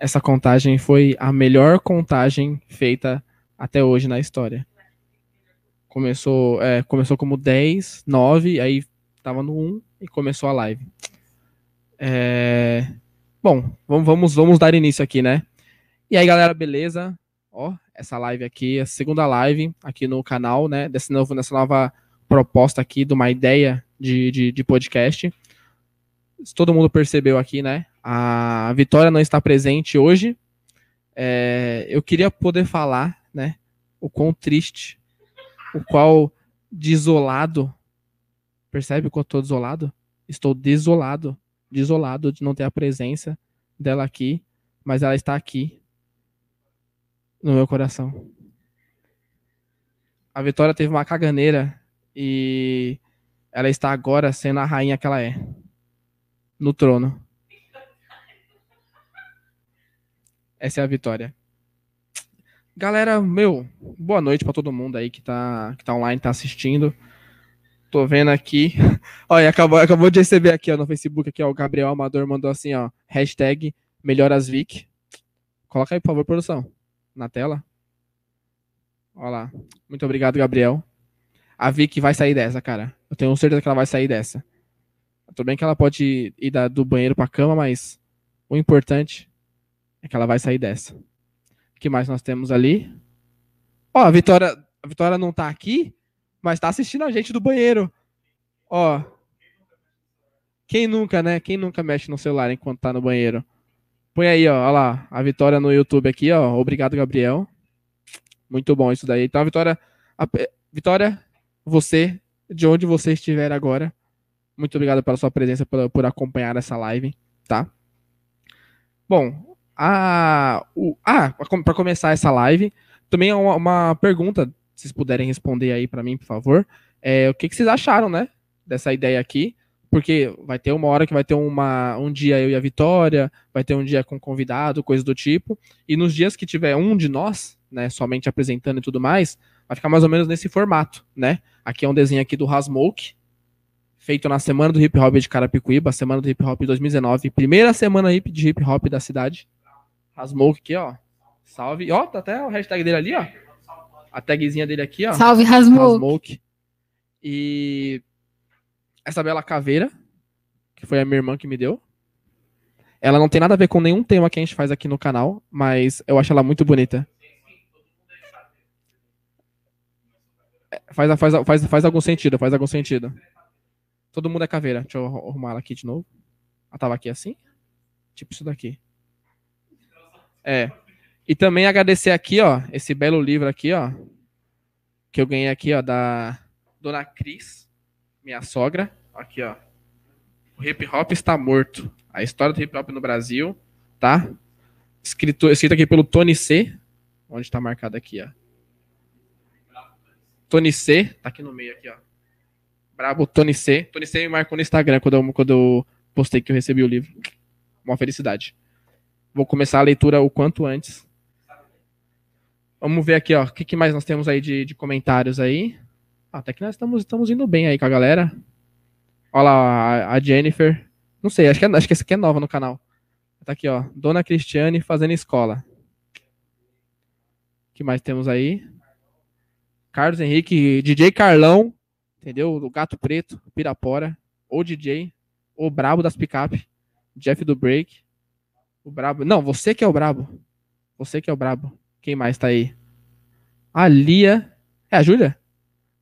essa contagem foi a melhor contagem feita até hoje na história. Começou, é, começou como 10, 9, aí tava no 1 e começou a live. É... Bom, vamos, vamos, vamos dar início aqui, né? E aí, galera, beleza? Ó, essa live aqui, a segunda live aqui no canal, né? Desse novo, nessa nova proposta aqui de uma ideia de, de, de podcast. Todo mundo percebeu aqui, né? A Vitória não está presente hoje. É, eu queria poder falar, né? O quão triste, o qual desolado. Percebe o quanto estou desolado? Estou desolado, desolado de não ter a presença dela aqui, mas ela está aqui no meu coração. A Vitória teve uma caganeira e ela está agora sendo a rainha que ela é no trono. Essa é a vitória. Galera, meu, boa noite para todo mundo aí que tá, que tá online, tá assistindo. Tô vendo aqui. Olha, acabou, acabou de receber aqui ó, no Facebook aqui, ó, o Gabriel Amador mandou assim, ó, hashtag melhorasvic. Coloca aí, por favor, produção, na tela. Olha lá. Muito obrigado, Gabriel. A Vic vai sair dessa, cara. Eu tenho certeza que ela vai sair dessa. Tudo bem que ela pode ir da, do banheiro pra cama, mas o importante é que ela vai sair dessa. O que mais nós temos ali? Ó, a Vitória, a Vitória não tá aqui, mas tá assistindo a gente do banheiro. Ó. Quem nunca, né? Quem nunca mexe no celular enquanto tá no banheiro? Põe aí, ó, ó lá, a Vitória no YouTube aqui, ó. Obrigado, Gabriel. Muito bom isso daí. Então, a Vitória, a, Vitória, você, de onde você estiver agora, muito obrigado pela sua presença, por, por acompanhar essa live, tá? Bom, a, o, ah, para começar essa live, também é uma, uma, pergunta, se vocês puderem responder aí para mim, por favor. É, o que, que, vocês acharam, né, dessa ideia aqui? Porque vai ter uma hora que vai ter uma, um dia eu e a Vitória, vai ter um dia com convidado, coisa do tipo. E nos dias que tiver um de nós, né, somente apresentando e tudo mais, vai ficar mais ou menos nesse formato, né? Aqui é um desenho aqui do Hasmoke, feito na semana do hip hop de Carapicuíba, semana do hip hop de 2019, primeira semana de hip hop da cidade. Rasmoke aqui, ó. Salve. Ó, tá até o hashtag dele ali, ó. A tagzinha dele aqui, ó. Salve, Rasmoke. E essa bela caveira, que foi a minha irmã que me deu. Ela não tem nada a ver com nenhum tema que a gente faz aqui no canal, mas eu acho ela muito bonita. É, faz, faz, faz, faz algum sentido, faz algum sentido. Todo mundo é caveira. Deixa eu arrumar ela aqui de novo. Ela tava aqui assim? Tipo isso daqui. É. E também agradecer aqui, ó, esse belo livro aqui, ó, que eu ganhei aqui, ó, da Dona Cris, minha sogra. Aqui, ó. O hip hop está morto. A história do hip hop no Brasil, tá? Escrito, escrito aqui pelo Tony C. Onde está marcado aqui, ó. Tony C, tá aqui no meio aqui, ó. Brabo Tony C. Tony C me marcou no Instagram quando eu, quando eu postei que eu recebi o livro. Uma felicidade. Vou começar a leitura o quanto antes. Vamos ver aqui, ó. O que, que mais nós temos aí de, de comentários aí? Ah, até que nós estamos, estamos indo bem aí com a galera. Olha lá, a, a Jennifer. Não sei, acho que, é, acho que essa aqui é nova no canal. Tá aqui, ó. Dona Cristiane fazendo escola. O que mais temos aí? Carlos Henrique, DJ Carlão, entendeu? O Gato Preto, Pirapora, ou DJ, o Brabo das Picape, Jeff do Break. O brabo. Não, você que é o brabo. Você que é o brabo. Quem mais tá aí? A Lia. É a Júlia?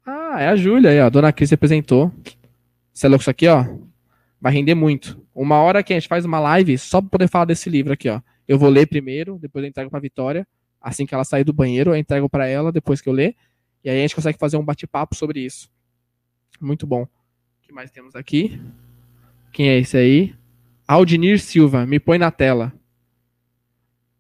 Ah, é a Júlia aí, ó. Dona Cris representou. Você é louco isso aqui, ó? Vai render muito. Uma hora que a gente faz uma live só pra poder falar desse livro aqui, ó. Eu vou ler primeiro, depois eu entrego pra Vitória. Assim que ela sair do banheiro, eu entrego para ela depois que eu ler. E aí a gente consegue fazer um bate-papo sobre isso. Muito bom. O que mais temos aqui? Quem é esse aí? Aldinir Silva, me põe na tela.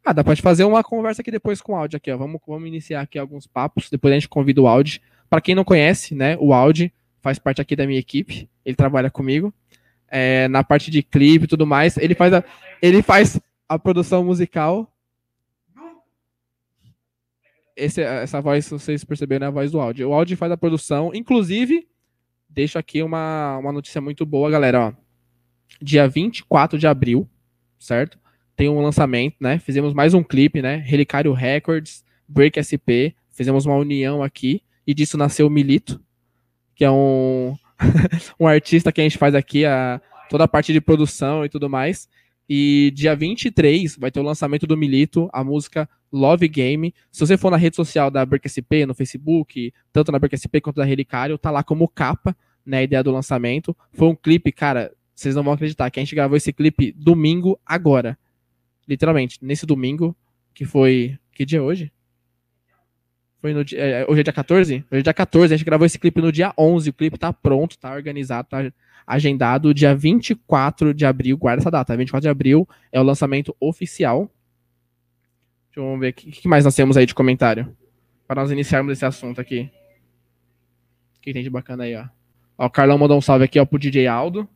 Ah, dá pra fazer uma conversa aqui depois com o Audi aqui, ó. Vamos, vamos iniciar aqui alguns papos, depois a gente convida o Audi. Para quem não conhece, né, o Audi faz parte aqui da minha equipe, ele trabalha comigo. É, na parte de clipe e tudo mais, ele faz a, ele faz a produção musical. Esse, essa voz, vocês perceberam, é a voz do Audi. O Audi faz a produção, inclusive, deixo aqui uma, uma notícia muito boa, galera, ó dia 24 de abril, certo? tem um lançamento, né? Fizemos mais um clipe, né? Relicário Records, Break SP, fizemos uma união aqui e disso nasceu o Milito, que é um, um artista que a gente faz aqui a, toda a parte de produção e tudo mais. E dia 23 vai ter o lançamento do Milito, a música Love Game. Se você for na rede social da Break SP, no Facebook, tanto na Break SP quanto da Relicário, tá lá como capa, né, a ideia do lançamento. Foi um clipe, cara, vocês não vão acreditar, que a gente gravou esse clipe domingo agora. Literalmente, nesse domingo, que foi. Que dia é hoje? Foi no dia, é, hoje é dia 14? Hoje é dia 14, a gente gravou esse clipe no dia 11. O clipe tá pronto, tá organizado, tá agendado. Dia 24 de abril, guarda essa data. 24 de abril é o lançamento oficial. Deixa eu ver o que, que mais nós temos aí de comentário. Para nós iniciarmos esse assunto aqui. O que tem de bacana aí, ó. ó o Carlão mandou um salve aqui ó, pro DJ Aldo.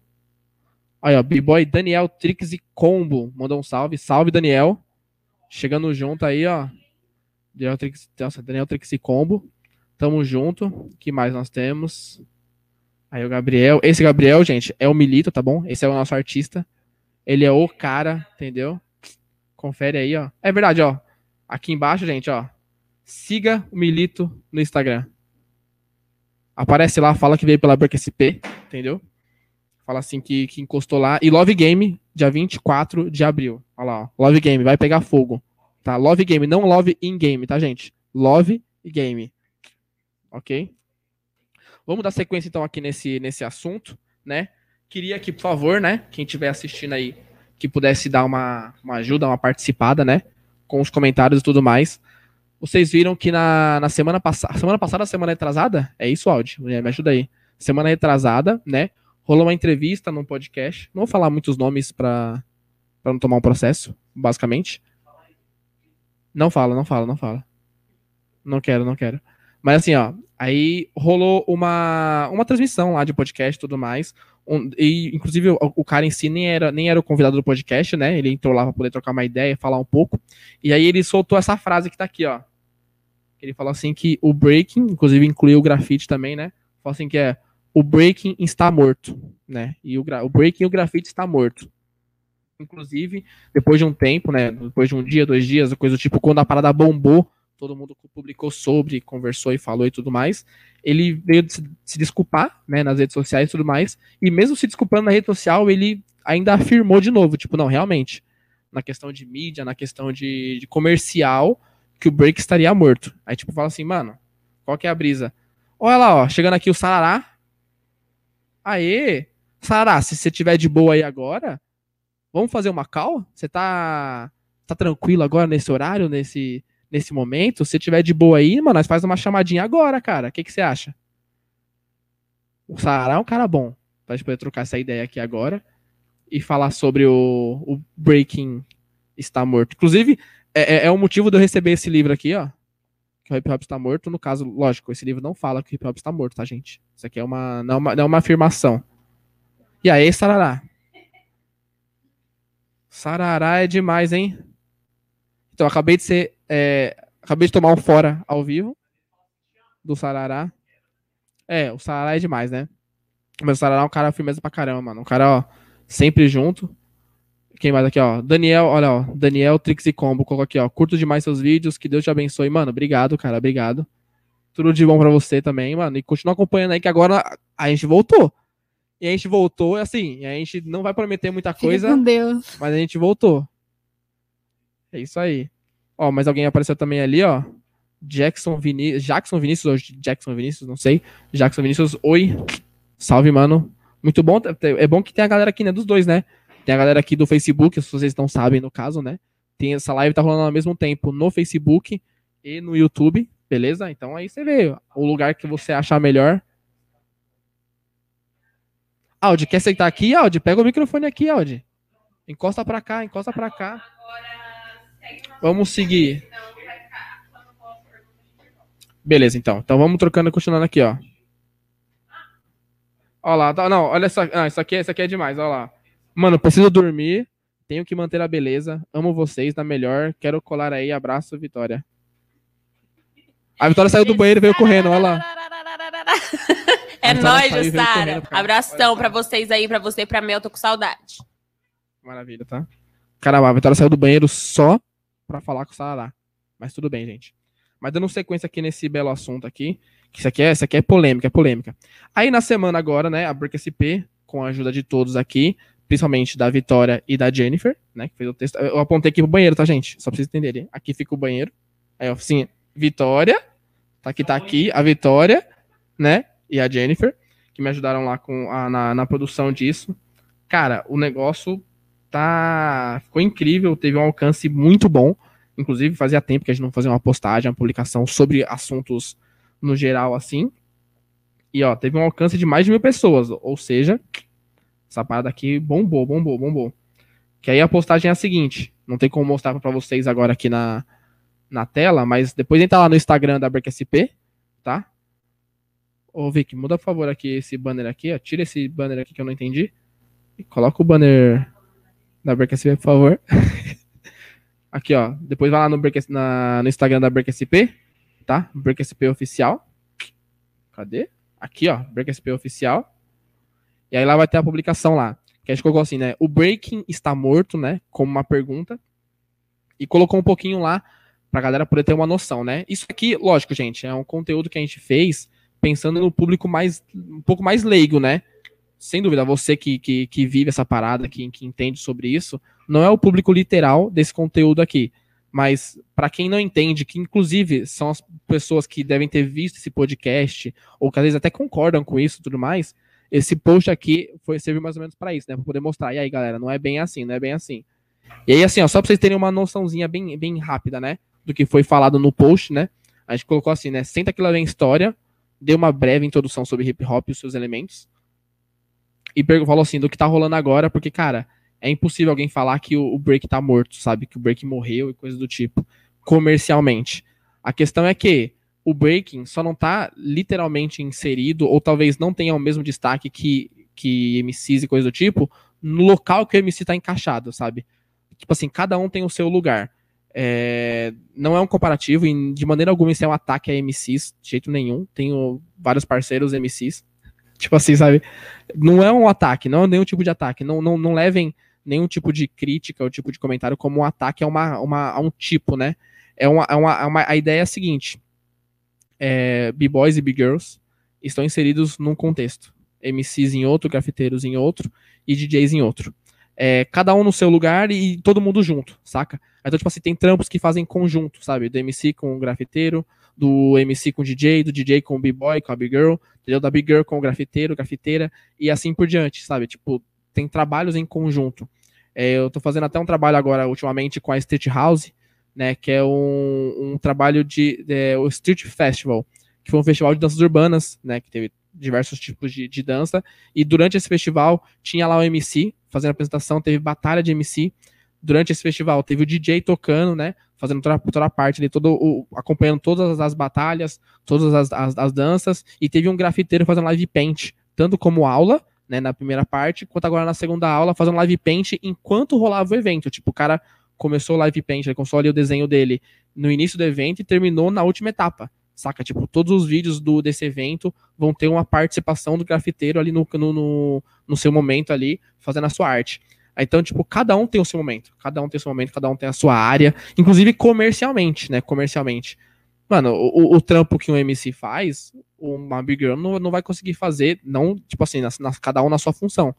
Aí, ó, B-Boy Daniel Trix e Combo mandou um salve. Salve, Daniel. Chegando junto aí, ó. Daniel Trix, nossa, Daniel Trix e Combo. Tamo junto. que mais nós temos? Aí o Gabriel. Esse Gabriel, gente, é o Milito, tá bom? Esse é o nosso artista. Ele é o cara, entendeu? Confere aí, ó. É verdade, ó. Aqui embaixo, gente, ó. Siga o Milito no Instagram. Aparece lá, fala que veio pela Burk SP, entendeu? Fala assim que, que encostou lá. E Love Game, dia 24 de abril. Olha lá, ó. Love Game, vai pegar fogo. Tá? Love Game, não Love in Game, tá, gente? Love Game. Ok? Vamos dar sequência então aqui nesse, nesse assunto, né? Queria que, por favor, né, quem estiver assistindo aí, que pudesse dar uma, uma ajuda, uma participada, né? Com os comentários e tudo mais. Vocês viram que na, na semana passada. Semana passada, semana retrasada? É isso, Audi? Me ajuda aí. Semana retrasada, né? rolou uma entrevista num podcast. Não vou falar muitos nomes para não tomar um processo, basicamente. Não fala, não fala, não fala. Não quero, não quero. Mas assim, ó, aí rolou uma, uma transmissão lá de podcast e tudo mais. Um, e, inclusive, o, o, cara em si nem era, nem era o convidado do podcast, né? Ele entrou lá pra poder trocar uma ideia, falar um pouco. E aí ele soltou essa frase que tá aqui, ó. Ele falou assim que o breaking, inclusive incluiu o grafite também, né? Falou assim que é o breaking está morto, né? E o, o breaking e o grafite está morto. Inclusive, depois de um tempo, né? Depois de um dia, dois dias, coisa do tipo, quando a parada bombou, todo mundo publicou sobre, conversou e falou e tudo mais. Ele veio se, se desculpar, né? Nas redes sociais e tudo mais. E mesmo se desculpando na rede social, ele ainda afirmou de novo, tipo, não, realmente, na questão de mídia, na questão de, de comercial, que o break estaria morto. Aí, tipo, fala assim, mano, qual que é a brisa? Olha lá, ó, chegando aqui o Sarará, Aê, Sará, se você tiver de boa aí agora, vamos fazer uma call? Você tá, tá tranquilo agora nesse horário, nesse, nesse momento? Se tiver de boa aí, mano, nós faz uma chamadinha agora, cara. O que, você acha? O Sará é um cara bom. Pra gente poder trocar essa ideia aqui agora e falar sobre o, o Breaking está morto. Inclusive, é, é, é o motivo de eu receber esse livro aqui, ó que o hip hop está morto. No caso, lógico, esse livro não fala que o hip hop está morto, tá, gente? Isso aqui é uma não, é uma, não é uma afirmação. E aí, Sarará? Sarará é demais, hein? Então, acabei de ser. É, acabei de tomar um fora ao vivo do Sarará. É, o Sarará é demais, né? Mas o Sarará é um cara firmeza pra caramba, mano. Um cara, ó, sempre junto. Quem mais aqui, ó? Daniel, olha, ó. Daniel Trix e Combo colocou aqui, ó. Curto demais seus vídeos, que Deus te abençoe. Mano, obrigado, cara, obrigado. Tudo de bom pra você também, mano. E continua acompanhando aí, que agora a gente voltou. E a gente voltou, assim, a gente não vai prometer muita coisa. com Deus. Mas a gente voltou. É isso aí. Ó, mas alguém apareceu também ali, ó. Jackson Vinícius. Jackson Vinícius, ou Jackson Vinícius, não sei. Jackson Vinícius, oi. Salve, mano. Muito bom. É bom que tem a galera aqui, né? Dos dois, né? Tem a galera aqui do Facebook, se vocês não sabem, no caso, né? Tem essa live tá rolando ao mesmo tempo no Facebook e no YouTube, beleza? Então aí você vê o lugar que você achar melhor. Audi, quer sentar aqui, Audi? Pega o microfone aqui, Audi. Encosta pra cá, encosta pra cá. Vamos seguir. Beleza, então. Então vamos trocando e continuando aqui, ó. Olha lá, tá, não, olha só, não, isso aqui, isso aqui é demais, olha lá. Mano, preciso dormir, tenho que manter a beleza, amo vocês, na melhor, quero colar aí, abraço, Vitória. A Vitória saiu do banheiro e veio correndo, olha lá. É nóis, Jussara. Abração pra vocês aí, pra você e pra mim, eu tô com saudade. Maravilha, tá? Caramba, a Vitória saiu do banheiro só pra falar com o Sarará. Mas tudo bem, gente. Mas dando sequência aqui nesse belo assunto aqui, que isso aqui é, isso aqui é polêmica, é polêmica. Aí na semana agora, né, a Break SP, com a ajuda de todos aqui, principalmente da Vitória e da Jennifer, né, que fez o texto. Eu apontei aqui pro banheiro, tá, gente? Só pra vocês entenderem. Aqui fica o banheiro. Aí, ó, assim, Vitória, tá aqui, tá aqui, a Vitória, né, e a Jennifer, que me ajudaram lá com a, na, na produção disso. Cara, o negócio tá ficou incrível, teve um alcance muito bom. Inclusive, fazia tempo que a gente não fazia uma postagem, uma publicação sobre assuntos no geral assim. E ó, teve um alcance de mais de mil pessoas. Ou seja, essa parada aqui bombou, bombou, bombou. Que aí a postagem é a seguinte: não tem como mostrar para vocês agora aqui na, na tela, mas depois entra lá no Instagram da BreakSP, tá? Ô, Vic, muda por favor aqui esse banner aqui, ó. Tira esse banner aqui que eu não entendi. E coloca o banner da BreakSP, por favor. aqui, ó. Depois vai lá no, Break, na, no Instagram da BreakSP, tá? BreakSP oficial. Cadê? Aqui, ó. BreakSP oficial. E aí lá vai ter a publicação lá. Que a gente colocou assim, né? O Breaking está morto, né? Como uma pergunta. E colocou um pouquinho lá pra galera poder ter uma noção, né? Isso aqui, lógico, gente, é um conteúdo que a gente fez pensando no público mais um pouco mais leigo, né? Sem dúvida, você que, que, que vive essa parada, que, que entende sobre isso, não é o público literal desse conteúdo aqui. Mas para quem não entende, que inclusive são as pessoas que devem ter visto esse podcast, ou que às vezes até concordam com isso e tudo mais, esse post aqui foi servir mais ou menos para isso, né? Para poder mostrar. E aí, galera, não é bem assim, não é bem assim. E aí, assim, ó, só para vocês terem uma noçãozinha bem, bem rápida, né? Do que foi falado no post, né? A gente colocou assim, né? Senta que lá vem história, deu uma breve introdução sobre hip hop e os seus elementos. E falou assim, do que tá rolando agora, porque, cara, é impossível alguém falar que o, o break tá morto, sabe? Que o break morreu e coisa do tipo, comercialmente. A questão é que o breaking só não tá literalmente inserido, ou talvez não tenha o mesmo destaque que, que MCs e coisa do tipo, no local que o MC tá encaixado, sabe? Tipo assim, cada um tem o seu lugar. É, não é um comparativo, e de maneira alguma isso é um ataque a MCs, de jeito nenhum. Tenho vários parceiros MCs. Tipo assim, sabe? Não é um ataque, não é nenhum tipo de ataque. Não, não, não levem nenhum tipo de crítica ou tipo de comentário como um ataque a, uma, uma, a um tipo, né? É uma, é uma, é uma, a ideia é a seguinte: é, B-Boys e B-Girls estão inseridos num contexto. MCs em outro, grafiteiros em outro e DJs em outro. É, cada um no seu lugar e todo mundo junto, saca? Então, tipo assim, tem trampos que fazem conjunto, sabe? Do MC com o grafiteiro, do MC com DJ, do DJ com B-Boy, com a Big Girl, entendeu? Da Big Girl com o grafiteiro, grafiteira, e assim por diante, sabe? Tipo, tem trabalhos em conjunto. É, eu tô fazendo até um trabalho agora, ultimamente, com a Street House, né? Que é um, um trabalho de. É, o Street Festival, que foi um festival de danças urbanas, né? Que teve diversos tipos de, de dança. E durante esse festival tinha lá o MC fazendo apresentação, teve batalha de MC durante esse festival. Teve o DJ tocando, né? Fazendo toda, toda a parte ali, todo o, acompanhando todas as batalhas, todas as, as, as, danças, e teve um grafiteiro fazendo live paint, tanto como aula, né, na primeira parte, quanto agora na segunda aula, fazendo live paint enquanto rolava o evento. Tipo, o cara começou o live paint, ele começou ali o desenho dele no início do evento e terminou na última etapa. Saca? Tipo, todos os vídeos do, desse evento vão ter uma participação do grafiteiro ali no, no, no, no seu momento ali, fazendo a sua arte. Então, tipo, cada um tem o seu momento. Cada um tem o seu momento, cada um tem a sua área. Inclusive comercialmente, né? Comercialmente. Mano, o, o trampo que um MC faz, uma Big Girl não, não vai conseguir fazer, não, tipo assim, na, na, cada um na sua função.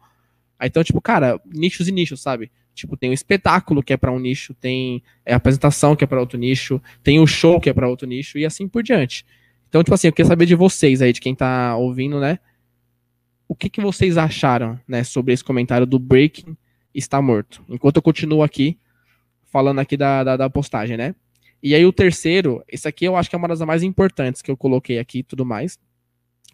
Então, tipo, cara, nichos e nichos, sabe? Tipo, tem o espetáculo que é para um nicho, tem a apresentação que é para outro nicho, tem o show que é para outro nicho e assim por diante. Então, tipo assim, eu queria saber de vocês aí, de quem tá ouvindo, né? O que, que vocês acharam, né, sobre esse comentário do Breaking está morto. Enquanto eu continuo aqui, falando aqui da, da, da, postagem, né? E aí o terceiro, esse aqui eu acho que é uma das mais importantes que eu coloquei aqui e tudo mais.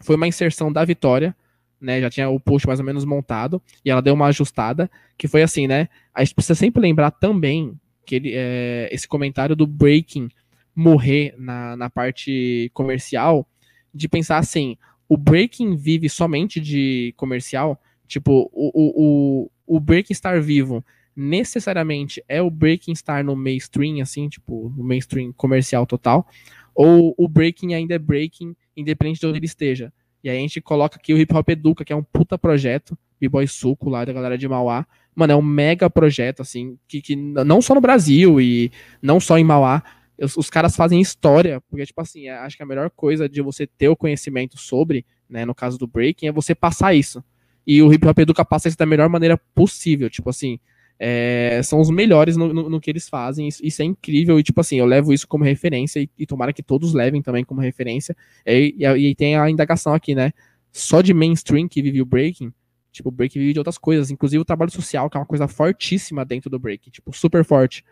Foi uma inserção da Vitória, né? Já tinha o post mais ou menos montado, e ela deu uma ajustada, que foi assim, né? A gente precisa sempre lembrar também que ele, é, esse comentário do breaking morrer na, na parte comercial, de pensar assim, o breaking vive somente de comercial, tipo, o, o, o o Breaking Star vivo necessariamente é o Breaking Star no mainstream, assim, tipo, no mainstream comercial total, ou o Breaking ainda é Breaking, independente de onde ele esteja. E aí a gente coloca aqui o Hip Hop Educa, que é um puta projeto, B-Boy Suco lá da galera de Mauá, Mano, é um mega projeto, assim, que, que não só no Brasil e não só em Mauá, os, os caras fazem história, porque, tipo assim, acho que a melhor coisa de você ter o conhecimento sobre, né, no caso do breaking, é você passar isso. E o Hip Hop Educa passa isso da melhor maneira possível, tipo assim, é, são os melhores no, no, no, que eles fazem, isso, isso, é incrível, e tipo assim, eu levo isso como referência, e, e tomara que todos levem também como referência, e, e, e tem a indagação aqui, né, só de mainstream que vive o breaking, tipo, o break vive de outras coisas, inclusive o trabalho social, que é uma coisa fortíssima dentro do break, tipo, super forte.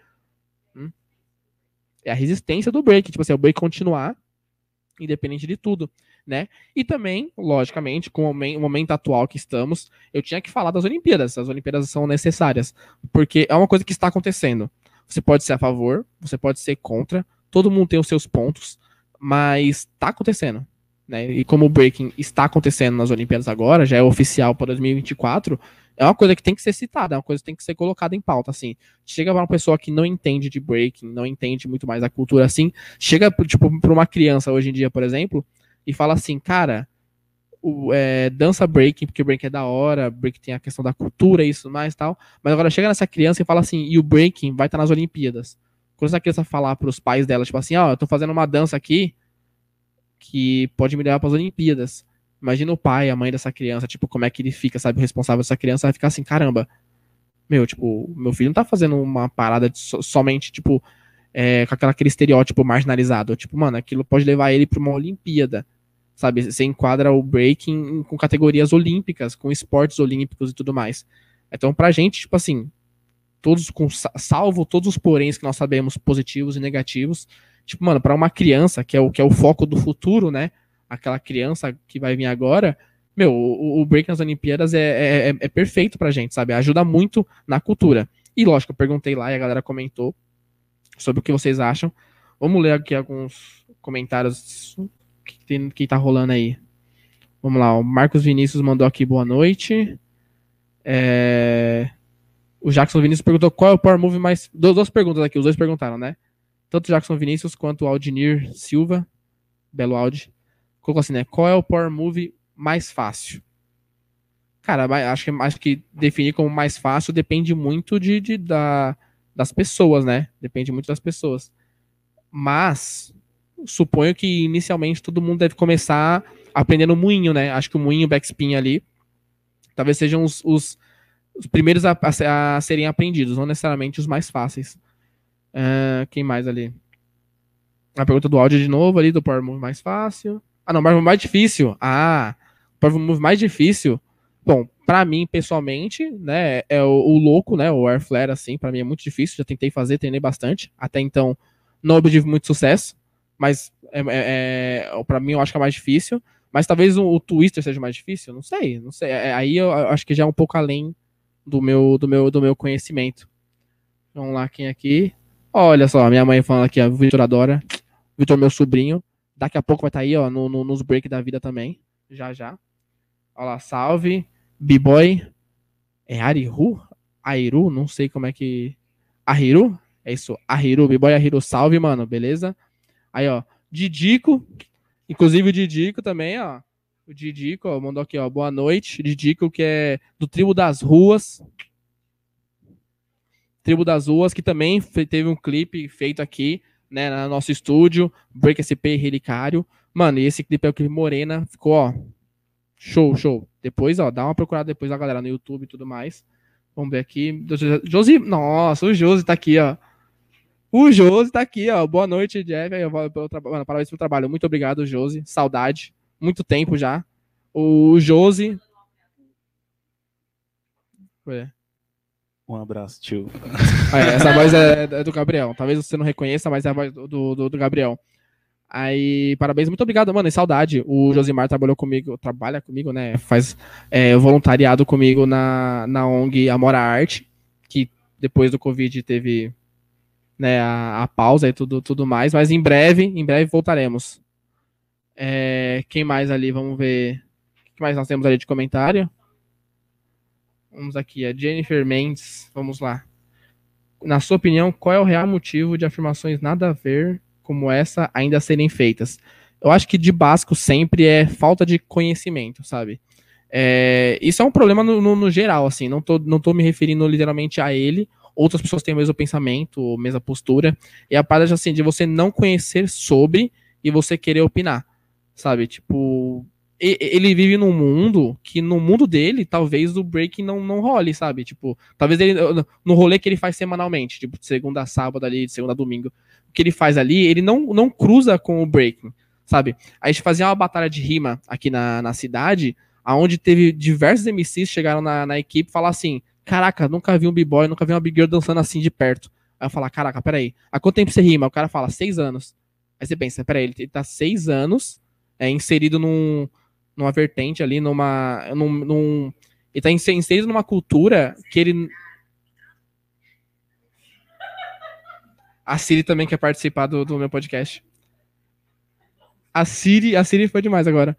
Hum? É a resistência do break, tipo assim, é o break continuar, independente de tudo, né? E também, logicamente, com o momento atual que estamos, eu tinha que falar das Olimpíadas. As Olimpíadas são necessárias, porque é uma coisa que está acontecendo. Você pode ser a favor, você pode ser contra, todo mundo tem os seus pontos, mas está acontecendo né? E como o breaking está acontecendo nas Olimpíadas agora, já é oficial para 2024, é uma coisa que tem que ser citada, é uma coisa que tem que ser colocada em pauta, assim. Chega para uma pessoa que não entende de breaking, não entende muito mais a cultura assim, chega tipo para uma criança hoje em dia, por exemplo, e fala assim, cara, o, é, dança breaking, porque breaking é da hora, breaking tem a questão da cultura, isso mais tal. Mas agora chega nessa criança e fala assim, e o breaking vai estar tá nas Olimpíadas. Quando essa criança falar para os pais dela, tipo assim, ó, oh, eu tô fazendo uma dança aqui, que pode me levar para as Olimpíadas. Imagina o pai, a mãe dessa criança, tipo, como é que ele fica, sabe? O responsável dessa criança vai ficar assim, caramba. Meu, tipo, meu filho não tá fazendo uma parada so, somente, tipo, é, com aquela, aquele estereótipo marginalizado. Tipo, mano, aquilo pode levar ele para uma Olimpíada. Sabe? Você enquadra o breaking com categorias olímpicas, com esportes olímpicos e tudo mais. Então, pra gente, tipo assim, todos com salvo todos os poréns que nós sabemos positivos e negativos, Tipo, mano, para uma criança, que é, o, que é o foco do futuro, né? Aquela criança que vai vir agora, meu, o, o break nas Olimpíadas é, é, é, é perfeito pra gente, sabe? Ajuda muito na cultura. E lógico, eu perguntei lá e a galera comentou sobre o que vocês acham. Vamos ler aqui alguns comentários tem, que tá rolando aí. Vamos lá, o Marcos Vinícius mandou aqui boa noite. É... O Jackson Vinícius perguntou qual é o Power Move mais. Duas perguntas aqui, os dois perguntaram, né? tanto o Jackson Vinícius quanto o Aldinir Silva, belo Audi, colocou assim, né? Qual é o Power Move mais fácil? Cara, acho que, acho que definir como mais fácil depende muito de, de da, das pessoas, né? Depende muito das pessoas. Mas, suponho que inicialmente todo mundo deve começar aprendendo o moinho, né? Acho que o moinho, o backspin ali, talvez sejam os, os, os primeiros a, a, a serem aprendidos, não necessariamente os mais fáceis. Uh, quem mais ali? A pergunta do áudio de novo ali, do Power Move mais fácil. Ah, não, Power Move mais difícil. Ah, Power Move mais difícil. Bom, para mim, pessoalmente, né, é o, o, louco, né, o Air Flare, assim, para mim é muito difícil. Já tentei fazer, treinei bastante. Até então, não obtive muito sucesso. Mas, é, é, é para mim, eu acho que é mais difícil. Mas talvez o, o Twister seja mais difícil, não sei, não sei. É, aí eu, eu acho que já é um pouco além do meu, do meu, do meu conhecimento. Vamos lá, quem aqui? Olha só, minha mãe falando aqui, ó, Vitor adora. Vitor, meu sobrinho. Daqui a pouco vai estar tá aí, ó, no, no, nos break da vida também. Já, já. Olha lá, salve. B-Boy. É Ariru? Airu? Não sei como é que. Ahiru? É isso, Ahiru. B-Boy Ahiru, salve, mano, beleza? Aí, ó, Didico. Inclusive o Didico também, ó. O Didico, ó, mandou aqui, ó, boa noite. Didico, que é do Tribo das Ruas. Tribo das Ruas, que também teve um clipe feito aqui, né, no nosso estúdio, Break SP Relicário. Mano, e esse clipe é o clipe Morena, ficou, ó, show, show. Depois, ó, dá uma procurada depois da galera no YouTube e tudo mais. Vamos ver aqui. Josi, nossa, o Josi tá aqui, ó. O Josi tá aqui, ó. Boa noite, Jeff. Eu vou pelo tra... Mano, parabéns pelo trabalho. Muito obrigado, Josi. Saudade. Muito tempo já. O Josi. Foi. Um abraço, tio. É, essa voz é, é, do Gabriel. Talvez você não reconheça, mas é a voz do, do, do Gabriel. Aí, parabéns, muito obrigado, mano. E saudade. O Josimar trabalhou comigo, trabalha comigo, né? Faz é, voluntariado comigo na, na ONG Amora Arte, que depois do Covid teve né, a, a, pausa e tudo, tudo mais. Mas em breve, em breve voltaremos. É, quem mais ali? Vamos ver. O que mais nós temos ali de comentário? Vamos aqui, a Jennifer Mendes, vamos lá. Na sua opinião, qual é o real motivo de afirmações nada a ver como essa ainda serem feitas? Eu acho que de básico sempre é falta de conhecimento, sabe? É, isso é um problema no, no, no, geral, assim, não tô, não tô me referindo literalmente a ele, outras pessoas têm o mesmo pensamento, a mesma postura, e a parada assim, de você não conhecer sobre e você querer opinar, sabe? Tipo, ele vive num mundo que no mundo dele, talvez o breaking não, não role, sabe? Tipo, talvez ele, no rolê que ele faz semanalmente, tipo, de segunda a sábado ali, de segunda a domingo, o que ele faz ali, ele não, não cruza com o breaking, sabe? A gente fazia uma batalha de rima aqui na, na cidade, aonde teve diversos MCs chegaram na, na equipe e falaram assim, caraca, nunca vi um b-boy, nunca vi uma big girl dançando assim de perto. Aí eu falo, caraca, peraí, há quanto tempo você rima? O cara fala, seis anos. Aí você pensa, peraí, ele, ele tá seis anos é, inserido num numa vertente ali, numa. Num, num, ele tá inserido numa cultura que ele. A Siri também quer participar do, do meu podcast. A Siri, a Siri foi demais agora.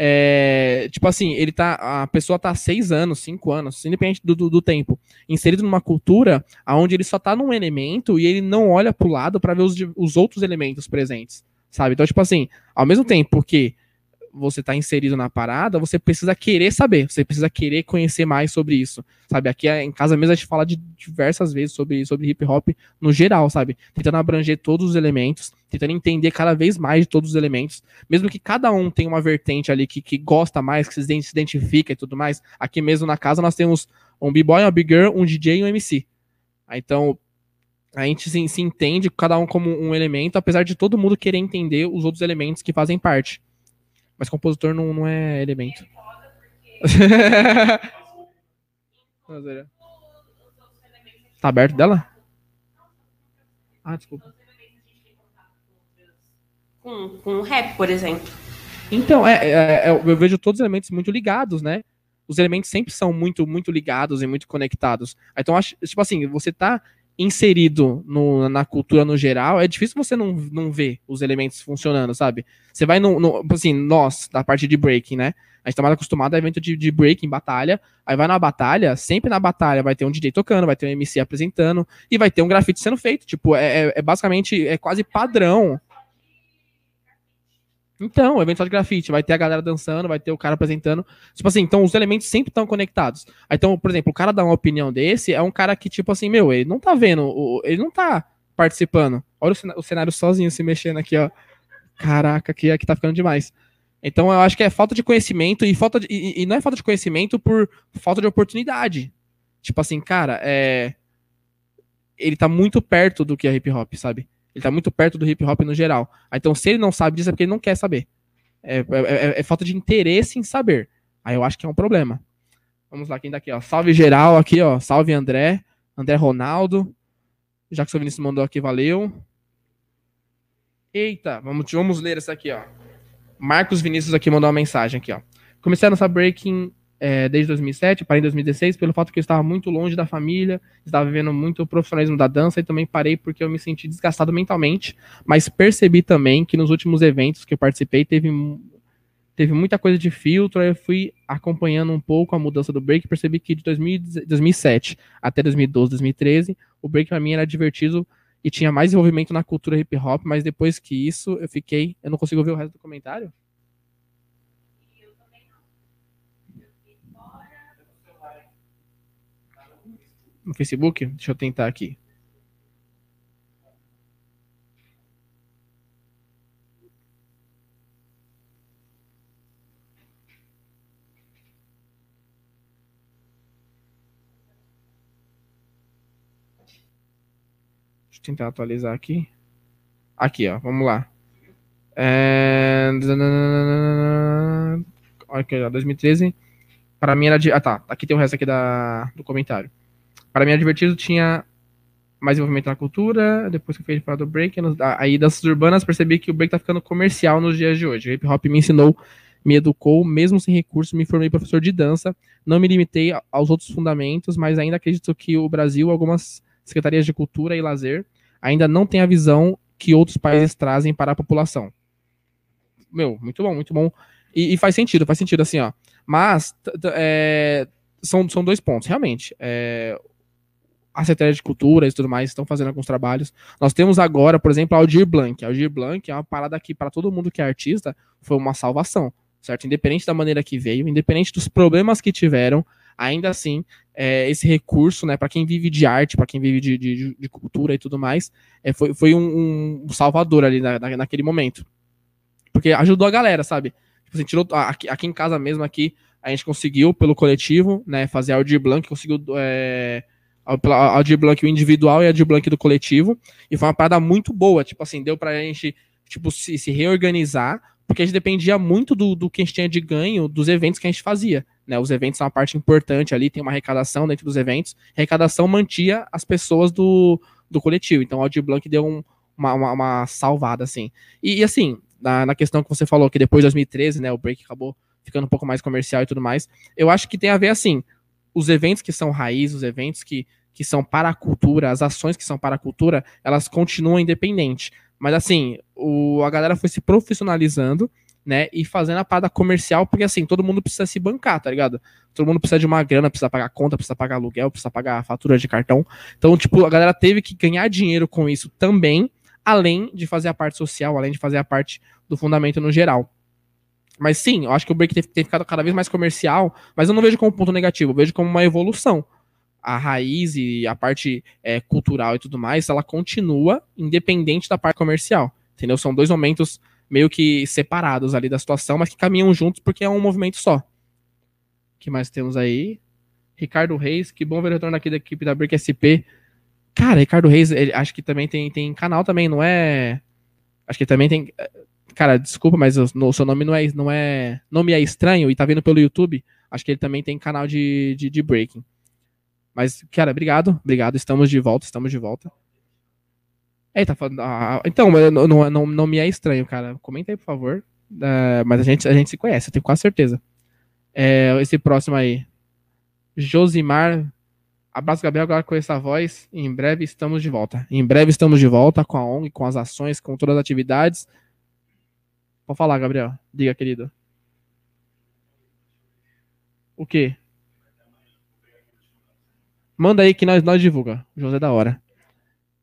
É, tipo assim, ele tá. A pessoa tá há seis anos, cinco anos, independente do, do, do, tempo, inserido numa cultura onde ele só tá num elemento e ele não olha pro lado para ver os, os outros elementos presentes. Sabe? Então, tipo assim, ao mesmo tempo que você está inserido na parada, você precisa querer saber, você precisa querer conhecer mais sobre isso, sabe? Aqui em casa mesmo a gente fala de diversas vezes sobre, sobre hip hop no geral, sabe? Tentando abranger todos os elementos, tentando entender cada vez mais de todos os elementos, mesmo que cada um tenha uma vertente ali que, que gosta mais, que se identifica e tudo mais. Aqui mesmo na casa nós temos um b-boy, uma big girl, um DJ e um MC. Então, a gente se, se entende cada um como um elemento, apesar de todo mundo querer entender os outros elementos que fazem parte. Mas compositor não, não é elemento. tá aberto dela? Ah, desculpa. Com, com rap, por exemplo. Então, é, é, é, eu vejo todos os elementos muito ligados, né? Os elementos sempre são muito, muito ligados e muito conectados. Então, acho, tipo assim, você tá inserido no, na cultura no geral, é difícil você não, não ver os elementos funcionando, sabe? Você vai no, no assim, nós, da parte de breaking, né? A gente tá mais acostumado a evento de, de breaking, batalha, aí vai na batalha, sempre na batalha vai ter um DJ tocando, vai ter um MC apresentando, e vai ter um grafite sendo feito, tipo, é, é, é basicamente, é quase padrão então, evento de grafite, vai ter a galera dançando, vai ter o cara apresentando. Tipo assim, então os elementos sempre estão conectados. Então, por exemplo, o cara dá uma opinião desse, é um cara que, tipo assim, meu, ele não tá vendo, ele não tá participando. Olha o cenário sozinho se mexendo aqui, ó. Caraca, aqui, aqui tá ficando demais. Então, eu acho que é falta de conhecimento e falta de, e, e não é falta de conhecimento por falta de oportunidade. Tipo assim, cara, é ele tá muito perto do que é hip hop, sabe? Ele tá muito perto do hip hop no geral. Então, se ele não sabe disso, é porque ele não quer saber. É, é, é, é, falta de interesse em saber. Aí eu acho que é um problema. Vamos lá, quem tá aqui, ó. Salve geral aqui, ó. Salve André. André Ronaldo. Já que o seu Vinícius mandou aqui, valeu. Eita, vamos, vamos ler essa aqui, ó. Marcos Vinícius aqui mandou uma mensagem aqui, ó. Comecei a nossa breaking é, desde 2007, parei em 2016, pelo fato que eu estava muito longe da família, estava vivendo muito o profissionalismo da dança e também parei porque eu me senti desgastado mentalmente, mas percebi também que nos últimos eventos que eu participei teve, teve muita coisa de filtro, aí eu fui acompanhando um pouco a mudança do break, percebi que de 2000, 2007 até 2012, 2013, o break para mim era divertido e tinha mais envolvimento na cultura hip hop, mas depois que isso eu fiquei, eu não consigo ver o resto do comentário? No Facebook? Deixa eu tentar aqui. Deixa eu tentar atualizar aqui. Aqui, ó, vamos lá. É... Aqui, 2013. Para mim era de. Ah, tá. Aqui tem o resto aqui da... do comentário. Para mim, divertido tinha mais envolvimento na cultura. Depois que eu fui falar do break, aí danças urbanas, percebi que o break tá ficando comercial nos dias de hoje. O hip hop me ensinou, me educou, mesmo sem recursos, me formei professor de dança. Não me limitei aos outros fundamentos, mas ainda acredito que o Brasil, algumas secretarias de cultura e lazer, ainda não tem a visão que outros países trazem para a população. Meu, muito bom, muito bom. E, e faz sentido, faz sentido assim, ó. Mas é, são, são dois pontos, realmente. É, a Secretaria de Cultura e tudo mais estão fazendo alguns trabalhos. Nós temos agora, por exemplo, a Aldir Blanc. A Aldir Blanc é uma parada que, para todo mundo que é artista, foi uma salvação. certo? Independente da maneira que veio, independente dos problemas que tiveram, ainda assim, é, esse recurso, né, para quem vive de arte, para quem vive de, de, de, cultura e tudo mais, é, foi, foi um, um, salvador ali na, na, naquele momento. Porque ajudou a galera, sabe? Tipo assim, tirou, aqui, aqui, em casa mesmo, aqui, a gente conseguiu, pelo coletivo, né, fazer a Audir Blanc, conseguiu é, a Blanc o individual e a Blanc do coletivo, e foi uma parada muito boa, tipo assim, deu pra gente, tipo, se, se reorganizar, porque a gente dependia muito do, do que a gente tinha de ganho dos eventos que a gente fazia. Né, os eventos são uma parte importante ali, tem uma arrecadação dentro dos eventos. A arrecadação mantia as pessoas do, do coletivo. Então, o Audio Blanc deu um, uma, uma, uma, salvada, assim. E, e, assim, na, na questão que você falou, que depois de 2013, né, o break acabou ficando um pouco mais comercial e tudo mais, eu acho que tem a ver, assim, os eventos que são raiz, os eventos que, que são para a cultura, as ações que são para a cultura, elas continuam independentes. Mas, assim, o, a galera foi se profissionalizando né? E fazendo a parada comercial, porque assim, todo mundo precisa se bancar, tá ligado? Todo mundo precisa de uma grana, precisa pagar conta, precisa pagar aluguel, precisa pagar fatura de cartão. Então, tipo, a galera teve que ganhar dinheiro com isso também, além de fazer a parte social, além de fazer a parte do fundamento no geral. Mas sim, eu acho que o break tem, ficado cada vez mais comercial, mas eu não vejo como ponto negativo, eu vejo como uma evolução. A raiz e a parte é, cultural e tudo mais, ela continua independente da parte comercial. Entendeu? São dois momentos meio que separados ali da situação, mas que caminham juntos porque é um movimento só. O que mais temos aí? Ricardo Reis, que bom ver o retorno aqui da equipe da Brick SP. Cara, Ricardo Reis, ele, acho que também tem, tem canal também, não é? Acho que também tem. Cara, desculpa, mas o, seu nome não é, não é. Nome é estranho e tá vendo pelo YouTube. Acho que ele também tem canal de, de, de breaking. Mas, cara, obrigado, obrigado. Estamos de volta, estamos de volta. É, tá falando. Ah, então, não, não, não me é estranho, cara. Comenta aí, por favor. Uh, mas a gente, a gente se conhece, eu tenho quase certeza. É, esse próximo aí. Josimar. Abraço, Gabriel, agora com essa voz. Em breve estamos de volta. Em breve estamos de volta com a ONG, com as ações, com todas as atividades. Pode falar, Gabriel. Diga, querido. O quê? Manda aí que nós, nós divulga. José da hora.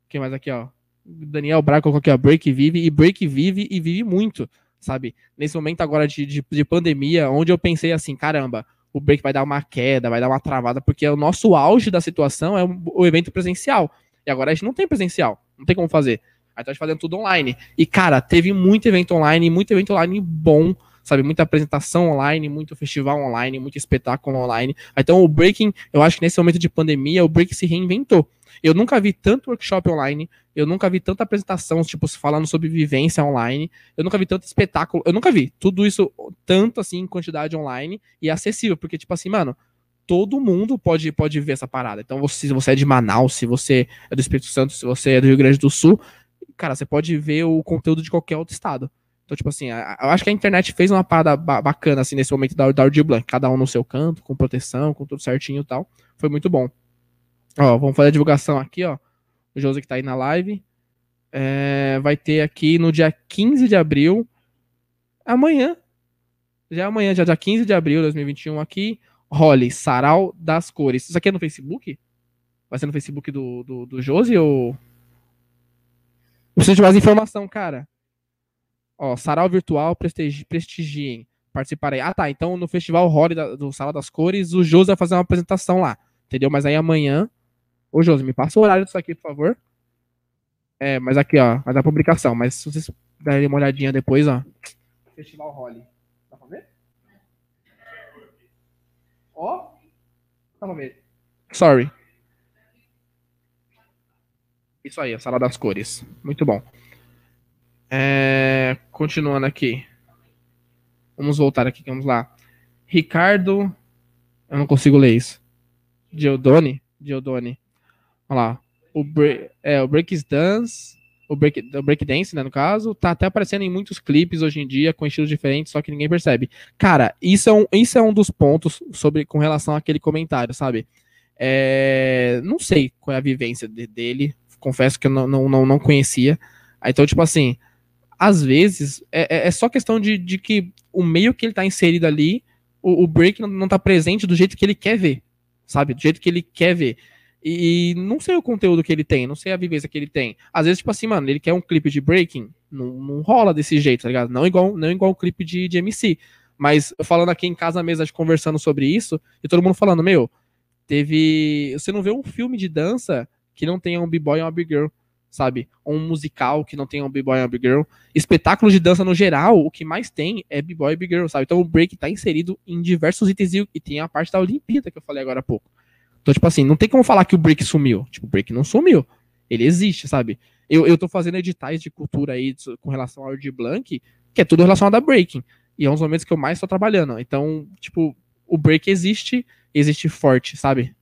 Quem mais aqui, ó? Daniel Braga colocou aqui, ó, Break vive, e Break vive e vive muito, sabe? Nesse momento agora de, de, de, pandemia, onde eu pensei assim, caramba, o Break vai dar uma queda, vai dar uma travada, porque o nosso auge da situação é o evento presencial. E agora a gente não tem presencial, não tem como fazer. Aí tá fazendo tudo online. E, cara, teve muito evento online, muito evento online bom, sabe? Muita apresentação online, muito festival online, muito espetáculo online. Então, o Breaking, eu acho que nesse momento de pandemia, o Break se reinventou. Eu nunca vi tanto workshop online, eu nunca vi tanta apresentação, tipo, falando sobre vivência online, eu nunca vi tanto espetáculo, eu nunca vi tudo isso tanto assim em quantidade online e acessível, porque, tipo assim, mano, todo mundo pode, pode ver essa parada. Então, você, se você é de Manaus, se você é do Espírito Santo, se você é do Rio Grande do Sul, cara, você pode ver o conteúdo de qualquer outro estado. Então, tipo assim, eu acho que a internet fez uma parada bacana, assim, nesse momento da, da Audio Blank. Cada um no seu canto, com proteção, com tudo certinho e tal. Foi muito bom. Ó, vamos fazer a divulgação aqui, ó. O José que tá aí na live. É, vai ter aqui no dia 15 de abril. Amanhã. Já é amanhã, já dia 15 de abril de 2021 aqui. Role, Sarau das Cores. Isso aqui é no Facebook? Vai ser no Facebook do, do, do Josi ou. Preciso de mais informação, cara. Ó, Sarau Virtual, prestigi, prestigiem. Participarei. Ah, tá. Então no Festival Role do Sala das Cores, o Josi vai fazer uma apresentação lá. Entendeu? Mas aí amanhã Ô, Josi, me passa o horário disso aqui, por favor. É, mas aqui, ó, vai dar publicação. Mas se vocês derem uma olhadinha depois, ó. Festival Holly. Dá pra ver? Ó. Dá pra ver. Sorry. Isso aí, a sala das cores. Muito bom. É, continuando aqui. Vamos voltar aqui, vamos lá. Ricardo. Eu não consigo ler isso. Diodone? Diodone. Olha lá. O, break, é, o Break Dance, o break, o né, no caso, tá até aparecendo em muitos clipes hoje em dia, com estilos diferentes, só que ninguém percebe. Cara, isso é um, isso é um dos pontos sobre com relação àquele comentário, sabe? É, não sei qual é a vivência de, dele, confesso que eu não, não, não, não conhecia. Então, tipo assim, às vezes é, é, é só questão de, de que o meio que ele tá inserido ali, o, o break não, não tá presente do jeito que ele quer ver, sabe? Do jeito que ele quer ver. E não sei o conteúdo que ele tem, não sei a vivência que ele tem. Às vezes, tipo assim, mano, ele quer um clipe de breaking, não, não rola desse jeito, tá ligado? Não igual, não igual o clipe de, de MC. Mas falando aqui em casa mesmo, conversando sobre isso, e todo mundo falando, meu, teve. Você não vê um filme de dança que não tenha um b-boy e uma big girl, sabe? Ou um musical que não tenha um b-boy e uma big girl. Espetáculos de dança no geral, o que mais tem é b-boy e big girl, sabe? Então o break tá inserido em diversos itens e tem a parte da Olimpíada que eu falei agora há pouco. Então, tipo assim, não tem como falar que o break sumiu. Tipo, o break não sumiu. Ele existe, sabe? Eu, eu tô fazendo editais de cultura aí com relação ao Audi Blank, que é tudo relacionado a breaking. E é um dos momentos que eu mais tô trabalhando. Então, tipo, o break existe, existe forte, sabe?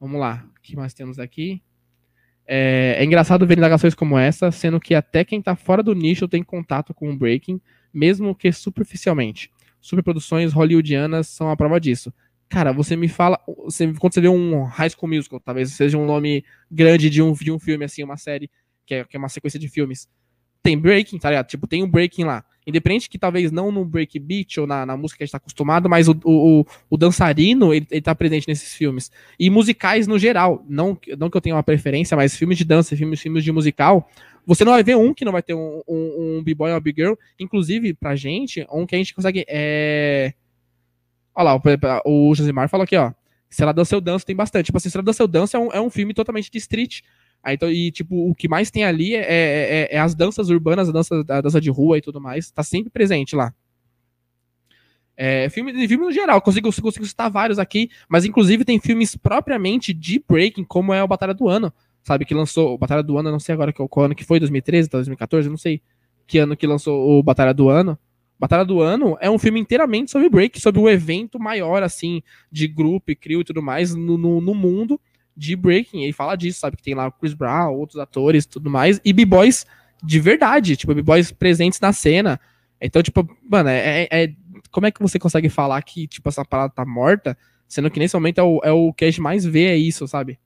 Vamos lá. O que mais temos aqui? É, é, engraçado ver indagações como essa, sendo que até quem tá fora do nicho tem contato com o breaking, mesmo que superficialmente. Superproduções hollywoodianas são a prova disso. Cara, você me fala. Você, quando você vê um High School Musical, talvez seja um nome grande de um, de um filme, assim, uma série, que é, que é uma sequência de filmes. Tem breaking, tá ligado? Tipo, tem um breaking lá. Independente que talvez não no break beat ou na, na música que a gente tá acostumado, mas o, o, o dançarino, ele, ele tá presente nesses filmes. E musicais no geral. Não, não que eu tenha uma preferência, mas filmes de dança, filmes, filmes de musical, você não vai ver um que não vai ter um, um, um b-boy ou uma big girl. Inclusive, pra gente, um que a gente consegue. É Olha lá, o, o Josimar falou aqui, ó. Se ela dança, eu danço, tem bastante. Tipo assim, se ela dança, eu danço é um, é um filme totalmente de street. Então, e, tipo, o que mais tem ali é, é, é, é as danças urbanas, a dança, a dança de rua e tudo mais. Tá sempre presente lá. É, filme, filme no geral, consigo, consigo citar vários aqui, mas inclusive tem filmes propriamente de breaking, como é o Batalha do Ano, sabe? Que lançou o Batalha do Ano, não sei agora qual ano que foi, 2013, 2014, não sei que ano que lançou o Batalha do Ano. Batalha do Ano é um filme inteiramente sobre break, sobre o evento maior, assim, de grupo e crew e tudo mais no, no, no mundo de breaking. E fala disso, sabe? Que tem lá o Chris Brown, outros atores tudo mais, e b-boys de verdade, tipo, b-boys presentes na cena. Então, tipo, mano, é, é, é, Como é que você consegue falar que, tipo, essa parada tá morta, sendo que nesse momento é o, é o que a gente mais vê, é isso, sabe?